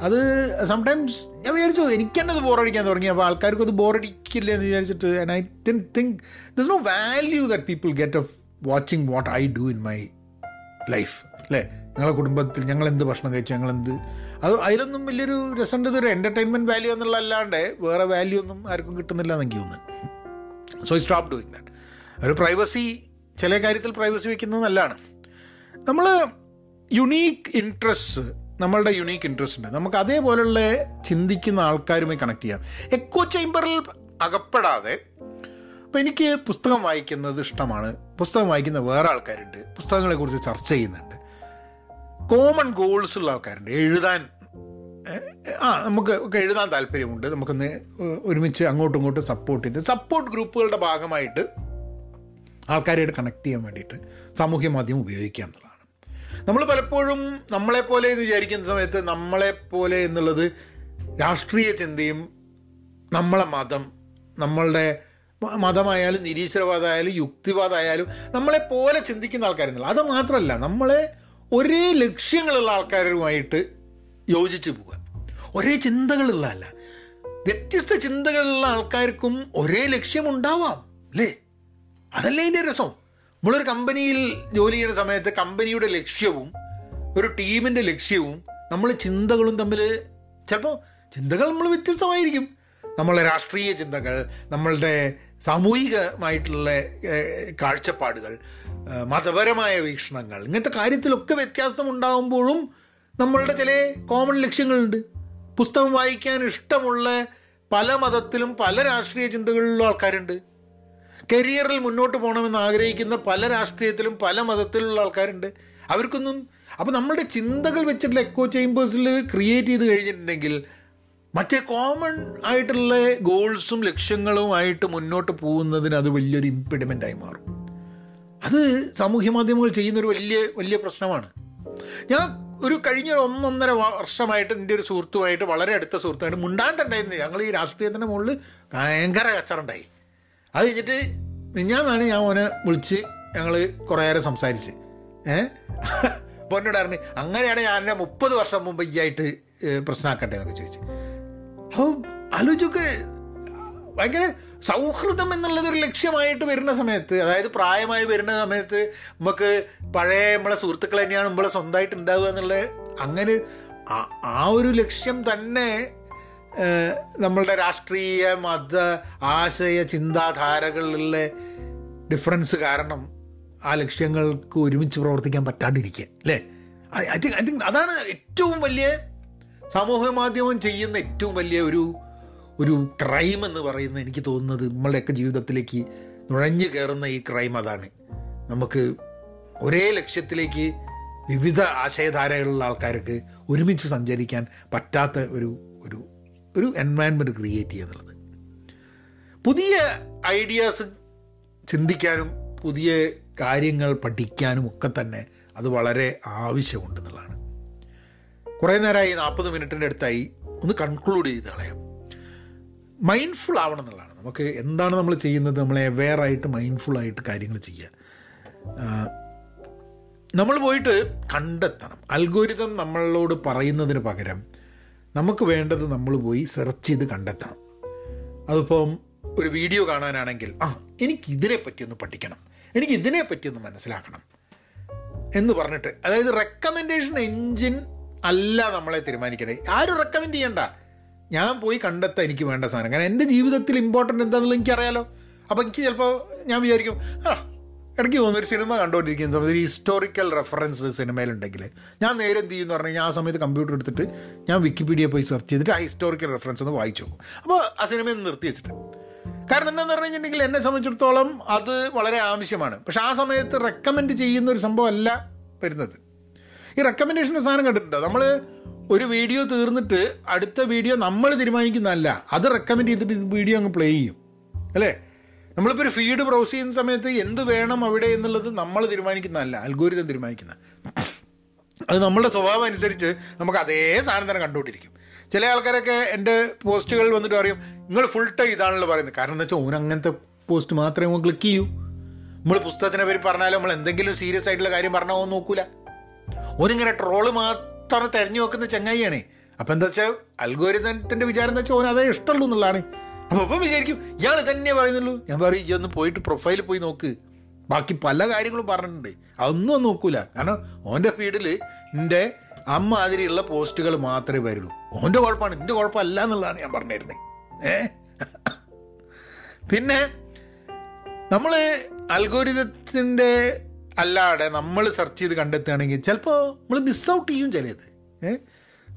അത് സംടൈംസ് ഞാൻ വിചാരിച്ചു എനിക്ക് തന്നെ അത് ബോറടിക്കാൻ തുടങ്ങി. അപ്പോൾ ആൾക്കാർക്ക് അത് ബോറടിക്കില്ല എന്ന് വിചാരിച്ചിട്ട് and I tend think this no value that people get of watching what I do in my life അല്ലേ? ഞങ്ങളെ കുടുംബത്തിൽ ഞങ്ങൾ എന്ത് ഭക്ഷണം കഴിച്ചു ഞങ്ങൾ എന്ത് അത് അതിലൊന്നും വലിയൊരു രസമുണ്ട് ഇതൊരു എന്റർടൈൻമെന്റ് വാല്യൂ എന്നുള്ള അല്ലാണ്ട് വേറെ വാല്യൂ ഒന്നും ആർക്കും കിട്ടുന്നില്ല എന്നെങ്കിൽ ഒന്ന് so I stop doing that ഒരു പ്രൈവസി ചില കാര്യത്തിൽ പ്രൈവസി വയ്ക്കുന്നത് നല്ലതാണ്. നമ്മൾ യുണീക്ക് ഇൻട്രസ്റ്റ് നമ്മളുടെ യുണീക്ക് ഇൻട്രസ്റ്റ് ഉണ്ട്. നമുക്ക് അതേപോലെയുള്ള ചിന്തിക്കുന്ന ആൾക്കാരുമായി കണക്ട് ചെയ്യാം. എക്കോ ചേമ്പറിൽ അകപ്പെടാതെ അപ്പോൾ എനിക്ക് പുസ്തകം വായിക്കുന്നത് ഇഷ്ടമാണ്. പുസ്തകം വായിക്കുന്ന വേറെ ആൾക്കാരുണ്ട്. പുസ്തകങ്ങളെക്കുറിച്ച് ചർച്ച ചെയ്യുന്നുണ്ട്. കോമൺ ഗോൾസ് ഉള്ള ആൾക്കാരുണ്ട്. എഴുതാൻ ആ നമുക്ക് ഒക്കെ എഴുതാൻ താല്പര്യമുണ്ട്. നമുക്കൊന്ന് ഒരുമിച്ച് അങ്ങോട്ടും ഇങ്ങോട്ടും സപ്പോർട്ട് ചെയ്ത് സപ്പോർട്ട് ഗ്രൂപ്പുകളുടെ ഭാഗമായിട്ട് ആൾക്കാരായിട്ട് കണക്ട് ചെയ്യാൻ വേണ്ടിയിട്ട് സാമൂഹ്യ മാധ്യമം ഉപയോഗിക്കുക എന്നുള്ളതാണ്. നമ്മൾ പലപ്പോഴും നമ്മളെപ്പോലെ എന്ന് വിചാരിക്കുന്ന സമയത്ത് നമ്മളെപ്പോലെ എന്നുള്ളത് രാഷ്ട്രീയ ചിന്തയും നമ്മളെ മതം നമ്മളുടെ മതമായാലും നിരീശ്വരവാദമായാലും യുക്തിവാദമായാലും നമ്മളെപ്പോലെ ചിന്തിക്കുന്ന ആൾക്കാരെന്നുള്ള അത് മാത്രമല്ല നമ്മളെ ഒരേ ലക്ഷ്യങ്ങളുള്ള ആൾക്കാരുമായിട്ട് യോജിച്ച് പോവുക. ഒരേ ചിന്തകളുള്ള അല്ല വ്യത്യസ്ത ചിന്തകളുള്ള ആൾക്കാർക്കും ഒരേ ലക്ഷ്യമുണ്ടാവാം അല്ലേ? അതല്ലേ ഇതിന്റെ രസം? നമ്മളൊരു കമ്പനിയിൽ ജോലി ചെയ്യുന്ന സമയത്ത് കമ്പനിയുടെ ലക്ഷ്യവും ഒരു ടീമിന്റെ ലക്ഷ്യവും നമ്മൾ ചിന്തകളും തമ്മിൽ ചിലപ്പോൾ ചിന്തകൾ നമ്മൾ വ്യത്യസ്തമായിരിക്കും. നമ്മളെ രാഷ്ട്രീയ ചിന്തകൾ നമ്മളുടെ സാമൂഹികമായിട്ടുള്ള കാഴ്ചപ്പാടുകൾ മതപരമായ വീക്ഷണങ്ങൾ ഇങ്ങനത്തെ കാര്യത്തിലൊക്കെ വ്യത്യാസം ഉണ്ടാകുമ്പോഴും നമ്മളുടെ ചില കോമൺ ലക്ഷ്യങ്ങളുണ്ട്. പുസ്തകം വായിക്കാൻ ഇഷ്ടമുള്ള പല മതത്തിലും പല രാഷ്ട്രീയ ചിന്തകളിലുള്ള ആൾക്കാരുണ്ട്. കരിയറിൽ മുന്നോട്ട് പോകണമെന്ന് ആഗ്രഹിക്കുന്ന പല രാഷ്ട്രീയത്തിലും പല മതത്തിലുള്ള ആൾക്കാരുണ്ട്. അവർക്കൊന്നും അപ്പോൾ നമ്മളുടെ ചിന്തകൾ വെച്ചിട്ടുള്ള എക്കോ ചേമ്പേഴ്സിൽ ക്രിയേറ്റ് ചെയ്ത് കഴിഞ്ഞിട്ടുണ്ടെങ്കിൽ മറ്റേ കോമൺ ആയിട്ടുള്ള ഗോൾസും ലക്ഷ്യങ്ങളുമായിട്ട് മുന്നോട്ട് പോകുന്നതിന് അത് വലിയൊരു ഇമ്പിഡിമെന്റായി മാറും. അത് സാമൂഹ്യ മാധ്യമങ്ങൾ ചെയ്യുന്നൊരു വലിയ വലിയ പ്രശ്നമാണ്. ഞാൻ ഒരു കഴിഞ്ഞ ഒന്നൊന്നര വർഷമായിട്ട് എന്റെ ഒരു സുഹൃത്തുമായിട്ട് വളരെ അടുത്ത സുഹൃത്തുമായിട്ട് മുണ്ടാണ്ടുണ്ടായിരുന്നു. ഞങ്ങൾ ഈ രാഷ്ട്രീയത്തിന്റെ മുകളിൽ ഭയങ്കര കച്ചറുണ്ടായി. അത് കഴിഞ്ഞിട്ട് മിഞ്ഞാന്നാണ് ഞാൻ ഓനെ വിളിച്ച് ഞങ്ങൾ കുറേ നേരം സംസാരിച്ച്. ഏഹ് പൊന്നോട് അങ്ങനെയാണ് ഞാൻ എന്നെ മുപ്പത് വർഷം മുമ്പ് ഈ ആയിട്ട് പ്രശ്നമാക്കട്ടെ എന്നൊക്കെ ചോദിച്ചു. അപ്പോൾ ആലോചിച്ചൊക്കെ. ഭയങ്കര സൗഹൃദം എന്നുള്ളത് ഒരു ലക്ഷ്യമായിട്ട് വരുന്ന സമയത്ത് അതായത് പ്രായമായി വരുന്ന സമയത്ത് നമുക്ക് പഴയ നമ്മളെ സുഹൃത്തുക്കൾ തന്നെയാണ് നമ്മളെ സ്വന്തമായിട്ട് ഉണ്ടാവുക എന്നുള്ള അങ്ങനെ ആ- ഒരു ലക്ഷ്യം തന്നെ നമ്മളുടെ രാഷ്ട്രീയ മത ആശയ ചിന്താധാരകളിലുള്ള ഡിഫറൻസ് കാരണം ആ ലക്ഷ്യങ്ങൾക്ക് ഒരുമിച്ച് പ്രവർത്തിക്കാൻ പറ്റാണ്ടിരിക്കുക അല്ലേ? ഐ തിങ്ക് ഐ തിങ്ക് അതാണ് ഏറ്റവും വലിയ സമൂഹ മാധ്യമം ചെയ്യുന്ന ഏറ്റവും വലിയ ഒരു ഒരു ക്രൈം എന്ന് പറയുന്നത് എനിക്ക് തോന്നുന്നത്. നമ്മളുടെയൊക്കെ ജീവിതത്തിലേക്ക് നുഴഞ്ഞു കയറുന്ന ഈ ക്രൈം അതാണ്. നമുക്ക് ഒരേ ലക്ഷ്യത്തിലേക്ക് വിവിധ ആശയധാരകളുള്ള ആൾക്കാർക്ക് ഒരുമിച്ച് സഞ്ചരിക്കാൻ പറ്റാത്ത ഒരു ഒരു ഒരു എൻവയൺമെന്റ് ക്രിയേറ്റ് ചെയ്യുക എന്നുള്ളത് പുതിയ ഐഡിയാസ് ചിന്തിക്കാനും പുതിയ കാര്യങ്ങൾ പഠിക്കാനും ഒക്കെ തന്നെ അത് വളരെ ആവശ്യമുണ്ടെന്നുള്ളതാണ് കുറേ നേരമായി നാൽപ്പത് മിനിറ്റിന്റെ അടുത്തായി ഒന്ന് കൺക്ലൂഡ് ചെയ്ത് കളയാം. മൈൻഡ്ഫുൾ ആവണം എന്നുള്ളതാണ്. നമുക്ക് എന്താണ് നമ്മൾ ചെയ്യുന്നത്? നമ്മളെ അവെയർ ആയിട്ട് മൈൻഡ്ഫുൾ ആയിട്ട് കാര്യങ്ങൾ ചെയ്യുക. നമ്മൾ പോയിട്ട് കണ്ടെത്തണം. അൽഗോരിതം നമ്മളോട് പറയുന്നതിന് പകരം നമുക്ക് വേണ്ടത് നമ്മൾ പോയി സെർച്ച് ചെയ്ത് കണ്ടെത്തണം. അതിപ്പം ഒരു വീഡിയോ കാണാനാണെങ്കിൽ ആ എനിക്ക് ഇതിനെ പറ്റിയൊന്ന് പഠിക്കണം. എനിക്ക് ഇതിനെ പറ്റിയൊന്ന് മനസ്സിലാക്കണം. എന്ന് പറഞ്ഞിട്ട് അതായത് റെക്കമെൻഡേഷൻ എൻജിൻ അല്ല നമ്മളെ തീരുമാനിക്കണേ. ആരും റെക്കമെൻഡ് ചെയ്യണ്ട. ഞാൻ പോയി കണ്ടെത്താൻ എനിക്ക് വേണ്ട സാധനം. കാരണം എന്റെ ജീവിതത്തിൽ ഇമ്പോർട്ടന്റ് എന്താണെന്നുള്ളത് എനിക്കറിയാലോ. അപ്പോൾ എനിക്ക് ചിലപ്പോൾ ഞാൻ വിചാരിക്കും ആ ഇടയ്ക്ക് തോന്നുന്നു ഒരു സിനിമ കണ്ടുകൊണ്ടിരിക്കുന്ന സമയത്ത് ഒരു ഹിസ്റ്റോറിക്കൽ റെഫറൻസ് സിനിമയിലുണ്ടെങ്കിൽ ഞാൻ നേരെ എന്ത് ചെയ്യുമെന്ന് പറഞ്ഞു കഴിഞ്ഞാൽ ആ സമയത്ത് കമ്പ്യൂട്ടർ എടുത്തിട്ട് ഞാൻ വിക്കിപീഡിയ പോയി സെർച്ച് ചെയ്തിട്ട് ആ ഹിസ്റ്റോറിക്കൽ റെഫറൻസ് ഒന്ന് വായിച്ചു നോക്കും. അപ്പോൾ ആ സിനിമയിൽ നിർത്തി വെച്ചിട്ട്. കാരണം എന്താണെന്ന് പറഞ്ഞു കഴിഞ്ഞിട്ടുണ്ടെങ്കിൽ എന്നെ സംബന്ധിച്ചിടത്തോളം അത് വളരെ ആവശ്യമാണ്. പക്ഷെ ആ സമയത്ത് റെക്കമെൻഡ് ചെയ്യുന്ന ഒരു സംഭവം അല്ല വരുന്നത്. ഈ റെക്കമെൻഡേഷന്റെ സാധനം കണ്ടിട്ടുണ്ടോ? നമ്മൾ ഒരു വീഡിയോ തീർന്നിട്ട് അടുത്ത വീഡിയോ നമ്മൾ തീരുമാനിക്കുന്നതല്ല. അത് റെക്കമെൻഡ് ചെയ്തിട്ട് വീഡിയോ അങ്ങ് പ്ലേ ചെയ്യും. അല്ലേ? നമ്മളിപ്പോൾ ഒരു ഫീഡ് ബ്രൗസ് ചെയ്യുന്ന സമയത്ത് എന്ത് വേണം അവിടെ എന്നുള്ളത് നമ്മൾ തീരുമാനിക്കുന്നതല്ല അൽഗോരിതം തീരുമാനിക്കുന്ന. അത് നമ്മളുടെ സ്വഭാവം അനുസരിച്ച് നമുക്ക് അതേ സാധനം തന്നെ കണ്ടുകൊണ്ടിരിക്കും. ചില ആൾക്കാരൊക്കെ എന്റെ പോസ്റ്റുകൾ വന്നിട്ട് പറയും നിങ്ങൾ ഫുൾ ടൈം ഇതാണല്ലോ പറയുന്നത്. കാരണം എന്താ വെച്ചാൽ ഓൻ അങ്ങനത്തെ പോസ്റ്റ് മാത്രമേ ഓൻ ക്ലിക്ക് ചെയ്യൂ. നമ്മൾ പുസ്തകത്തിനെ പേര് പറഞ്ഞാലും നമ്മൾ എന്തെങ്കിലും സീരിയസ് ആയിട്ടുള്ള കാര്യം പറഞ്ഞാൽ ഓൻ നോക്കൂല. ഓനിങ്ങനെ ട്രോൾ മാത്രം തെരഞ്ഞു നോക്കുന്ന ചങ്ങായിയാണേ. അപ്പം എന്താ വെച്ചാൽ അൽഗോരിതത്തിന്റെ വിചാരം എന്താ വെച്ചാൽ ഓൻ അതേ ഇഷ്ടമുള്ളൂ എന്നുള്ളതാണ്. അപ്പോൾ അപ്പം വിചാരിക്കും ഇയാൾ തന്നെ പറയുന്നുള്ളൂ. ഞാൻ പറയും ഈ ഒന്ന് പോയിട്ട് പ്രൊഫൈൽ പോയി നോക്ക്. ബാക്കി പല കാര്യങ്ങളും പറഞ്ഞിട്ടുണ്ട്. അതൊന്നും ഒന്നും നോക്കൂല. കാരണം ഓന്റെ ഫീഡിൽ എന്റെ അമ്മാതിരിയുള്ള പോസ്റ്റുകൾ മാത്രമേ വരുള്ളൂ. ഓന്റെ കുഴപ്പമാണ്. എന്റെ കുഴപ്പമല്ല എന്നുള്ളതാണ് ഞാൻ പറഞ്ഞിരുന്നത് ഏ? പിന്നെ നമ്മൾ അൽഗോരിതത്തിന്റെ അല്ലാതെ നമ്മൾ സെർച്ച് ചെയ്ത് കണ്ടെത്തുകയാണെങ്കിൽ ചിലപ്പോൾ നമ്മൾ മിസ് ഔട്ട് ചെയ്യും ചിലത്. ഏ?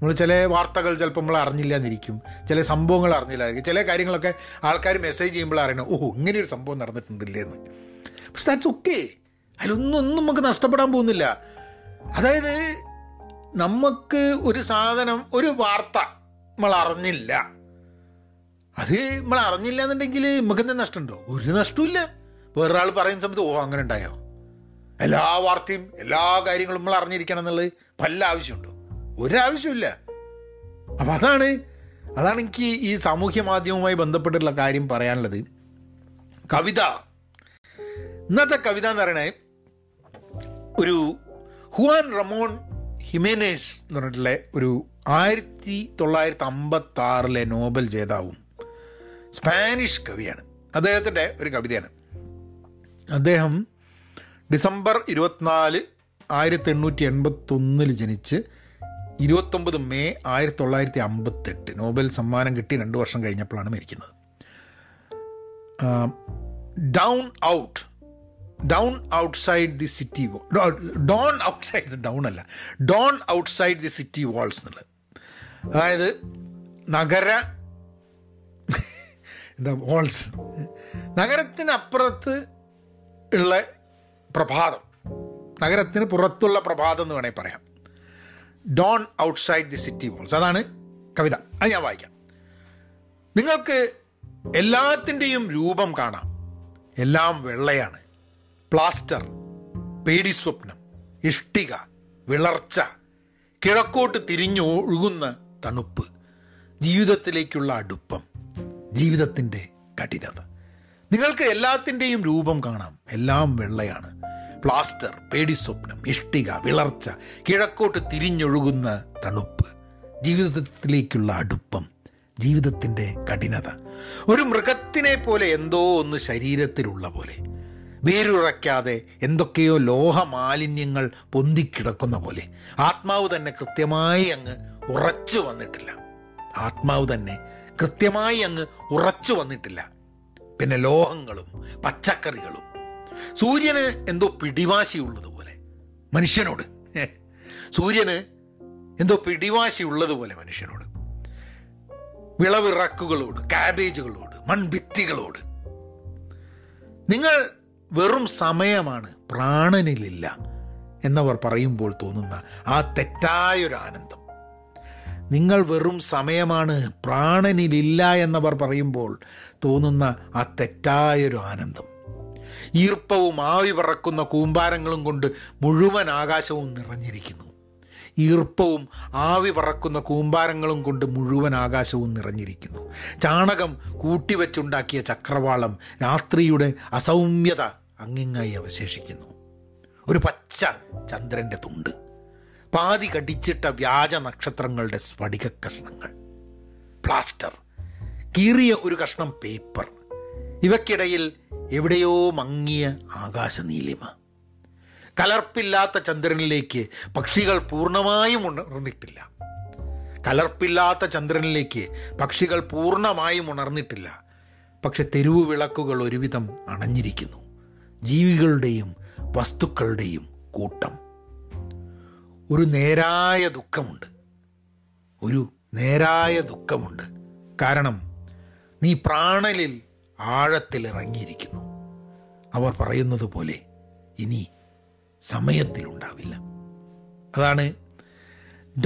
നമ്മൾ ചില വാർത്തകൾ ചിലപ്പോൾ നമ്മൾ അറിഞ്ഞില്ല എന്നിരിക്കും ചില സംഭവങ്ങൾ അറിഞ്ഞില്ലായിരിക്കും ചില കാര്യങ്ങളൊക്കെ ആൾക്കാർ മെസ്സേജ് ചെയ്യുമ്പോൾ അറിയണം. ഓ ഒരു സംഭവം നടന്നിട്ടുണ്ടല്ലേ എന്ന് പക്ഷെ ദാറ്റ്സ് ഓക്കെ അതിലൊന്നും ഒന്നും നമുക്ക് നഷ്ടപ്പെടാൻ പോകുന്നില്ല. അതായത് നമുക്ക് ഒരു സാധനം ഒരു വാർത്ത നമ്മൾ അറിഞ്ഞില്ല. അത് നമ്മൾ അറിഞ്ഞില്ല എന്നുണ്ടെങ്കിൽ നമുക്ക് എന്താ നഷ്ടമുണ്ടോ? ഒരു നഷ്ടമില്ല വേറൊരാൾ പറയുന്ന സമയത്ത് ഓ അങ്ങനെ ഉണ്ടായോ? എല്ലാ വാർത്തയും എല്ലാ കാര്യങ്ങളും നമ്മൾ അറിഞ്ഞിരിക്കണം എന്നുള്ളത് വല്ല ആവശ്യമുണ്ടോ? ഒരാവശ്യമില്ല അപ്പം അതാണ് അതാണ് എനിക്ക് ഈ സാമൂഹ്യ മാധ്യമവുമായി ബന്ധപ്പെട്ടിട്ടുള്ള കാര്യം പറയാനുള്ളത്. കവിത. ഇന്നത്തെ കവിത എന്ന് പറയണേ ഒരു ഹുവാൻ റമോൺ ഹിമേനേസ് എന്ന് പറഞ്ഞിട്ടുള്ള ഒരു ആയിരത്തി തൊള്ളായിരത്തി അമ്പത്തി ആറിലെ നോബൽ ജേതാവും സ്പാനിഷ് കവിയാണ്. അദ്ദേഹത്തിന്റെ ഒരു കവിതയാണ്. അദ്ദേഹം ഡിസംബർ ഇരുപത്തിനാല് ആയിരത്തി എണ്ണൂറ്റി എൺപത്തൊന്നിൽ ജനിച്ച് ഇരുപത്തൊമ്പത് മെയ് ആയിരത്തി തൊള്ളായിരത്തി അമ്പത്തെട്ട് നോബൽ സമ്മാനം കിട്ടി രണ്ട് വർഷം കഴിഞ്ഞപ്പോഴാണ് മരിക്കുന്നത്. Down out down outside the city dawn outside down അല്ല. Dawn outside the city walls എന്നുള്ളത്. അതായത് നഗര എന്താ വാൾസ് നഗരത്തിനപ്പുറത്ത് ഉള്ള പ്രഭാതം. നഗരത്തിന് പുറത്തുള്ള പ്രഭാതം എന്ന് വേണമെങ്കിൽ പറയാം. Dawn outside the city walls അതാണ് കവിത. അത് ഞാൻ വായിക്കാം. നിങ്ങൾക്ക് എല്ലാത്തിന്റെയും രൂപം കാണാം. എല്ലാം വെള്ളയാണ്. പ്ലാസ്റ്റർ പേടിസ്വപ്നം ഇഷ്ടിക വിളർച്ച കിഴക്കോട്ട് തിരിഞ്ഞു ഒഴുകുന്ന തണുപ്പ് ജീവിതത്തിലേക്കുള്ള അടുപ്പം ജീവിതത്തിന്റെ കഠിനത. നിങ്ങൾക്ക് എല്ലാത്തിന്റെയും രൂപം കാണാം. എല്ലാം വെള്ളയാണ്. പ്ലാസ്റ്റർ പേടിസ്വപ്നം ഇഷ്ടിക വിളർച്ച കിഴക്കോട്ട് തിരിഞ്ഞൊഴുകുന്ന തണുപ്പ് ജീവിതത്തിലേക്കുള്ള അടുപ്പം ജീവിതത്തിന്റെ കഠിനത. ഒരു മൃഗത്തിനെ പോലെ എന്തോ ഒന്ന് ശരീരത്തിലുള്ള പോലെ. വേരുറയ്ക്കാതെ എന്തൊക്കെയോ ലോഹമാലിന്യങ്ങൾ പൊന്തിക്കിടക്കുന്ന പോലെ. ആത്മാവ് തന്നെ കൃത്യമായി അങ്ങ് ഉറച്ചു വന്നിട്ടില്ല. ആത്മാവ് തന്നെ കൃത്യമായി അങ്ങ് ഉറച്ചു വന്നിട്ടില്ല. പിന്നെ ലോഹങ്ങളും പച്ചക്കറികളും സൂര്യന് എന്തോ പിടിവാശിയുള്ളതുപോലെ. മനുഷ്യനോട്. സൂര്യന് എന്തോ പിടിവാശിയുള്ളതുപോലെ മനുഷ്യനോട്. വിളവിറക്കുകളോട് കാബേജുകളോട് മൺഭിത്തികളോട്. നിങ്ങൾ വെറും സമയമാണ് പ്രാണനിലില്ല എന്നവർ പറയുമ്പോൾ തോന്നുന്ന ആ തെറ്റായൊരു ആനന്ദം. നിങ്ങൾ വെറും സമയമാണ് പ്രാണനിലില്ല എന്നവർ പറയുമ്പോൾ തോന്നുന്ന ആ തെറ്റായൊരു ആനന്ദം. ഈർപ്പവും ആവി പറക്കുന്ന കൂമ്പാരങ്ങളും കൊണ്ട് മുഴുവൻ ആകാശവും നിറഞ്ഞിരിക്കുന്നു. ഈർപ്പവും ആവി പറക്കുന്ന കൂമ്പാരങ്ങളും കൊണ്ട് മുഴുവൻ ആകാശവും നിറഞ്ഞിരിക്കുന്നു. ചാണകം കൂട്ടിവെച്ചുണ്ടാക്കിയ ചക്രവാളം രാത്രിയുടെ അസൗമ്യത അങ്ങിങ്ങായി അവശേഷിക്കുന്നു. ഒരു പച്ച ചന്ദ്രന്റെ തുണ്ട് പാതി കടിച്ചിട്ട വ്യാജ നക്ഷത്രങ്ങളുടെ സ്ഫടിക കഷ്ണങ്ങൾ പ്ലാസ്റ്റർ കീറിയ ഒരു കഷ്ണം പേപ്പർ ഇവയ്ക്കിടയിൽ എവിടെയോ മങ്ങിയ ആകാശനീലിമ. കലർപ്പില്ലാത്ത ചന്ദ്രനിലേക്ക് പക്ഷികൾ പൂർണമായും ഉണർന്നിട്ടില്ല. കലർപ്പില്ലാത്ത ചന്ദ്രനിലേക്ക് പക്ഷികൾ പൂർണമായും ഉണർന്നിട്ടില്ല. പക്ഷെ തെരുവ് വിളക്കുകൾ ഒരുവിധം അണഞ്ഞിരിക്കുന്നു. ജീവികളുടെയും വസ്തുക്കളുടെയും കൂട്ടം. ഒരു നേരായ ദുഃഖമുണ്ട്. ഒരു നേരായ ദുഃഖമുണ്ട്. കാരണം നീ പ്രാണലിൽ ആഴത്തിൽ ഇറങ്ങിയിരിക്കുന്നു അവർ പറയുന്നത് പോലെ ഇനി സമയത്തിലുണ്ടാവില്ല. അതാണ്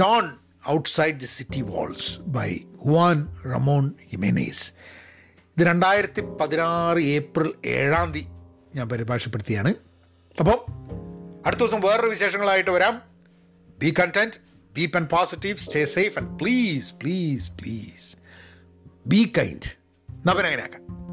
dawn outside the city walls by Juan Ramón Jiménez ഇത് രണ്ടായിരത്തി പതിനാറ് ഏപ്രിൽ ഏഴാം തീയതി ഞാൻ പരിഭാഷപ്പെടുത്തിയാണ്. അപ്പം അടുത്ത ദിവസം വേറൊരു വിശേഷങ്ങളായിട്ട് വരാം. Be content be Pen Positive stay safe and please please please be kind നവനങ്ങനാക്കാം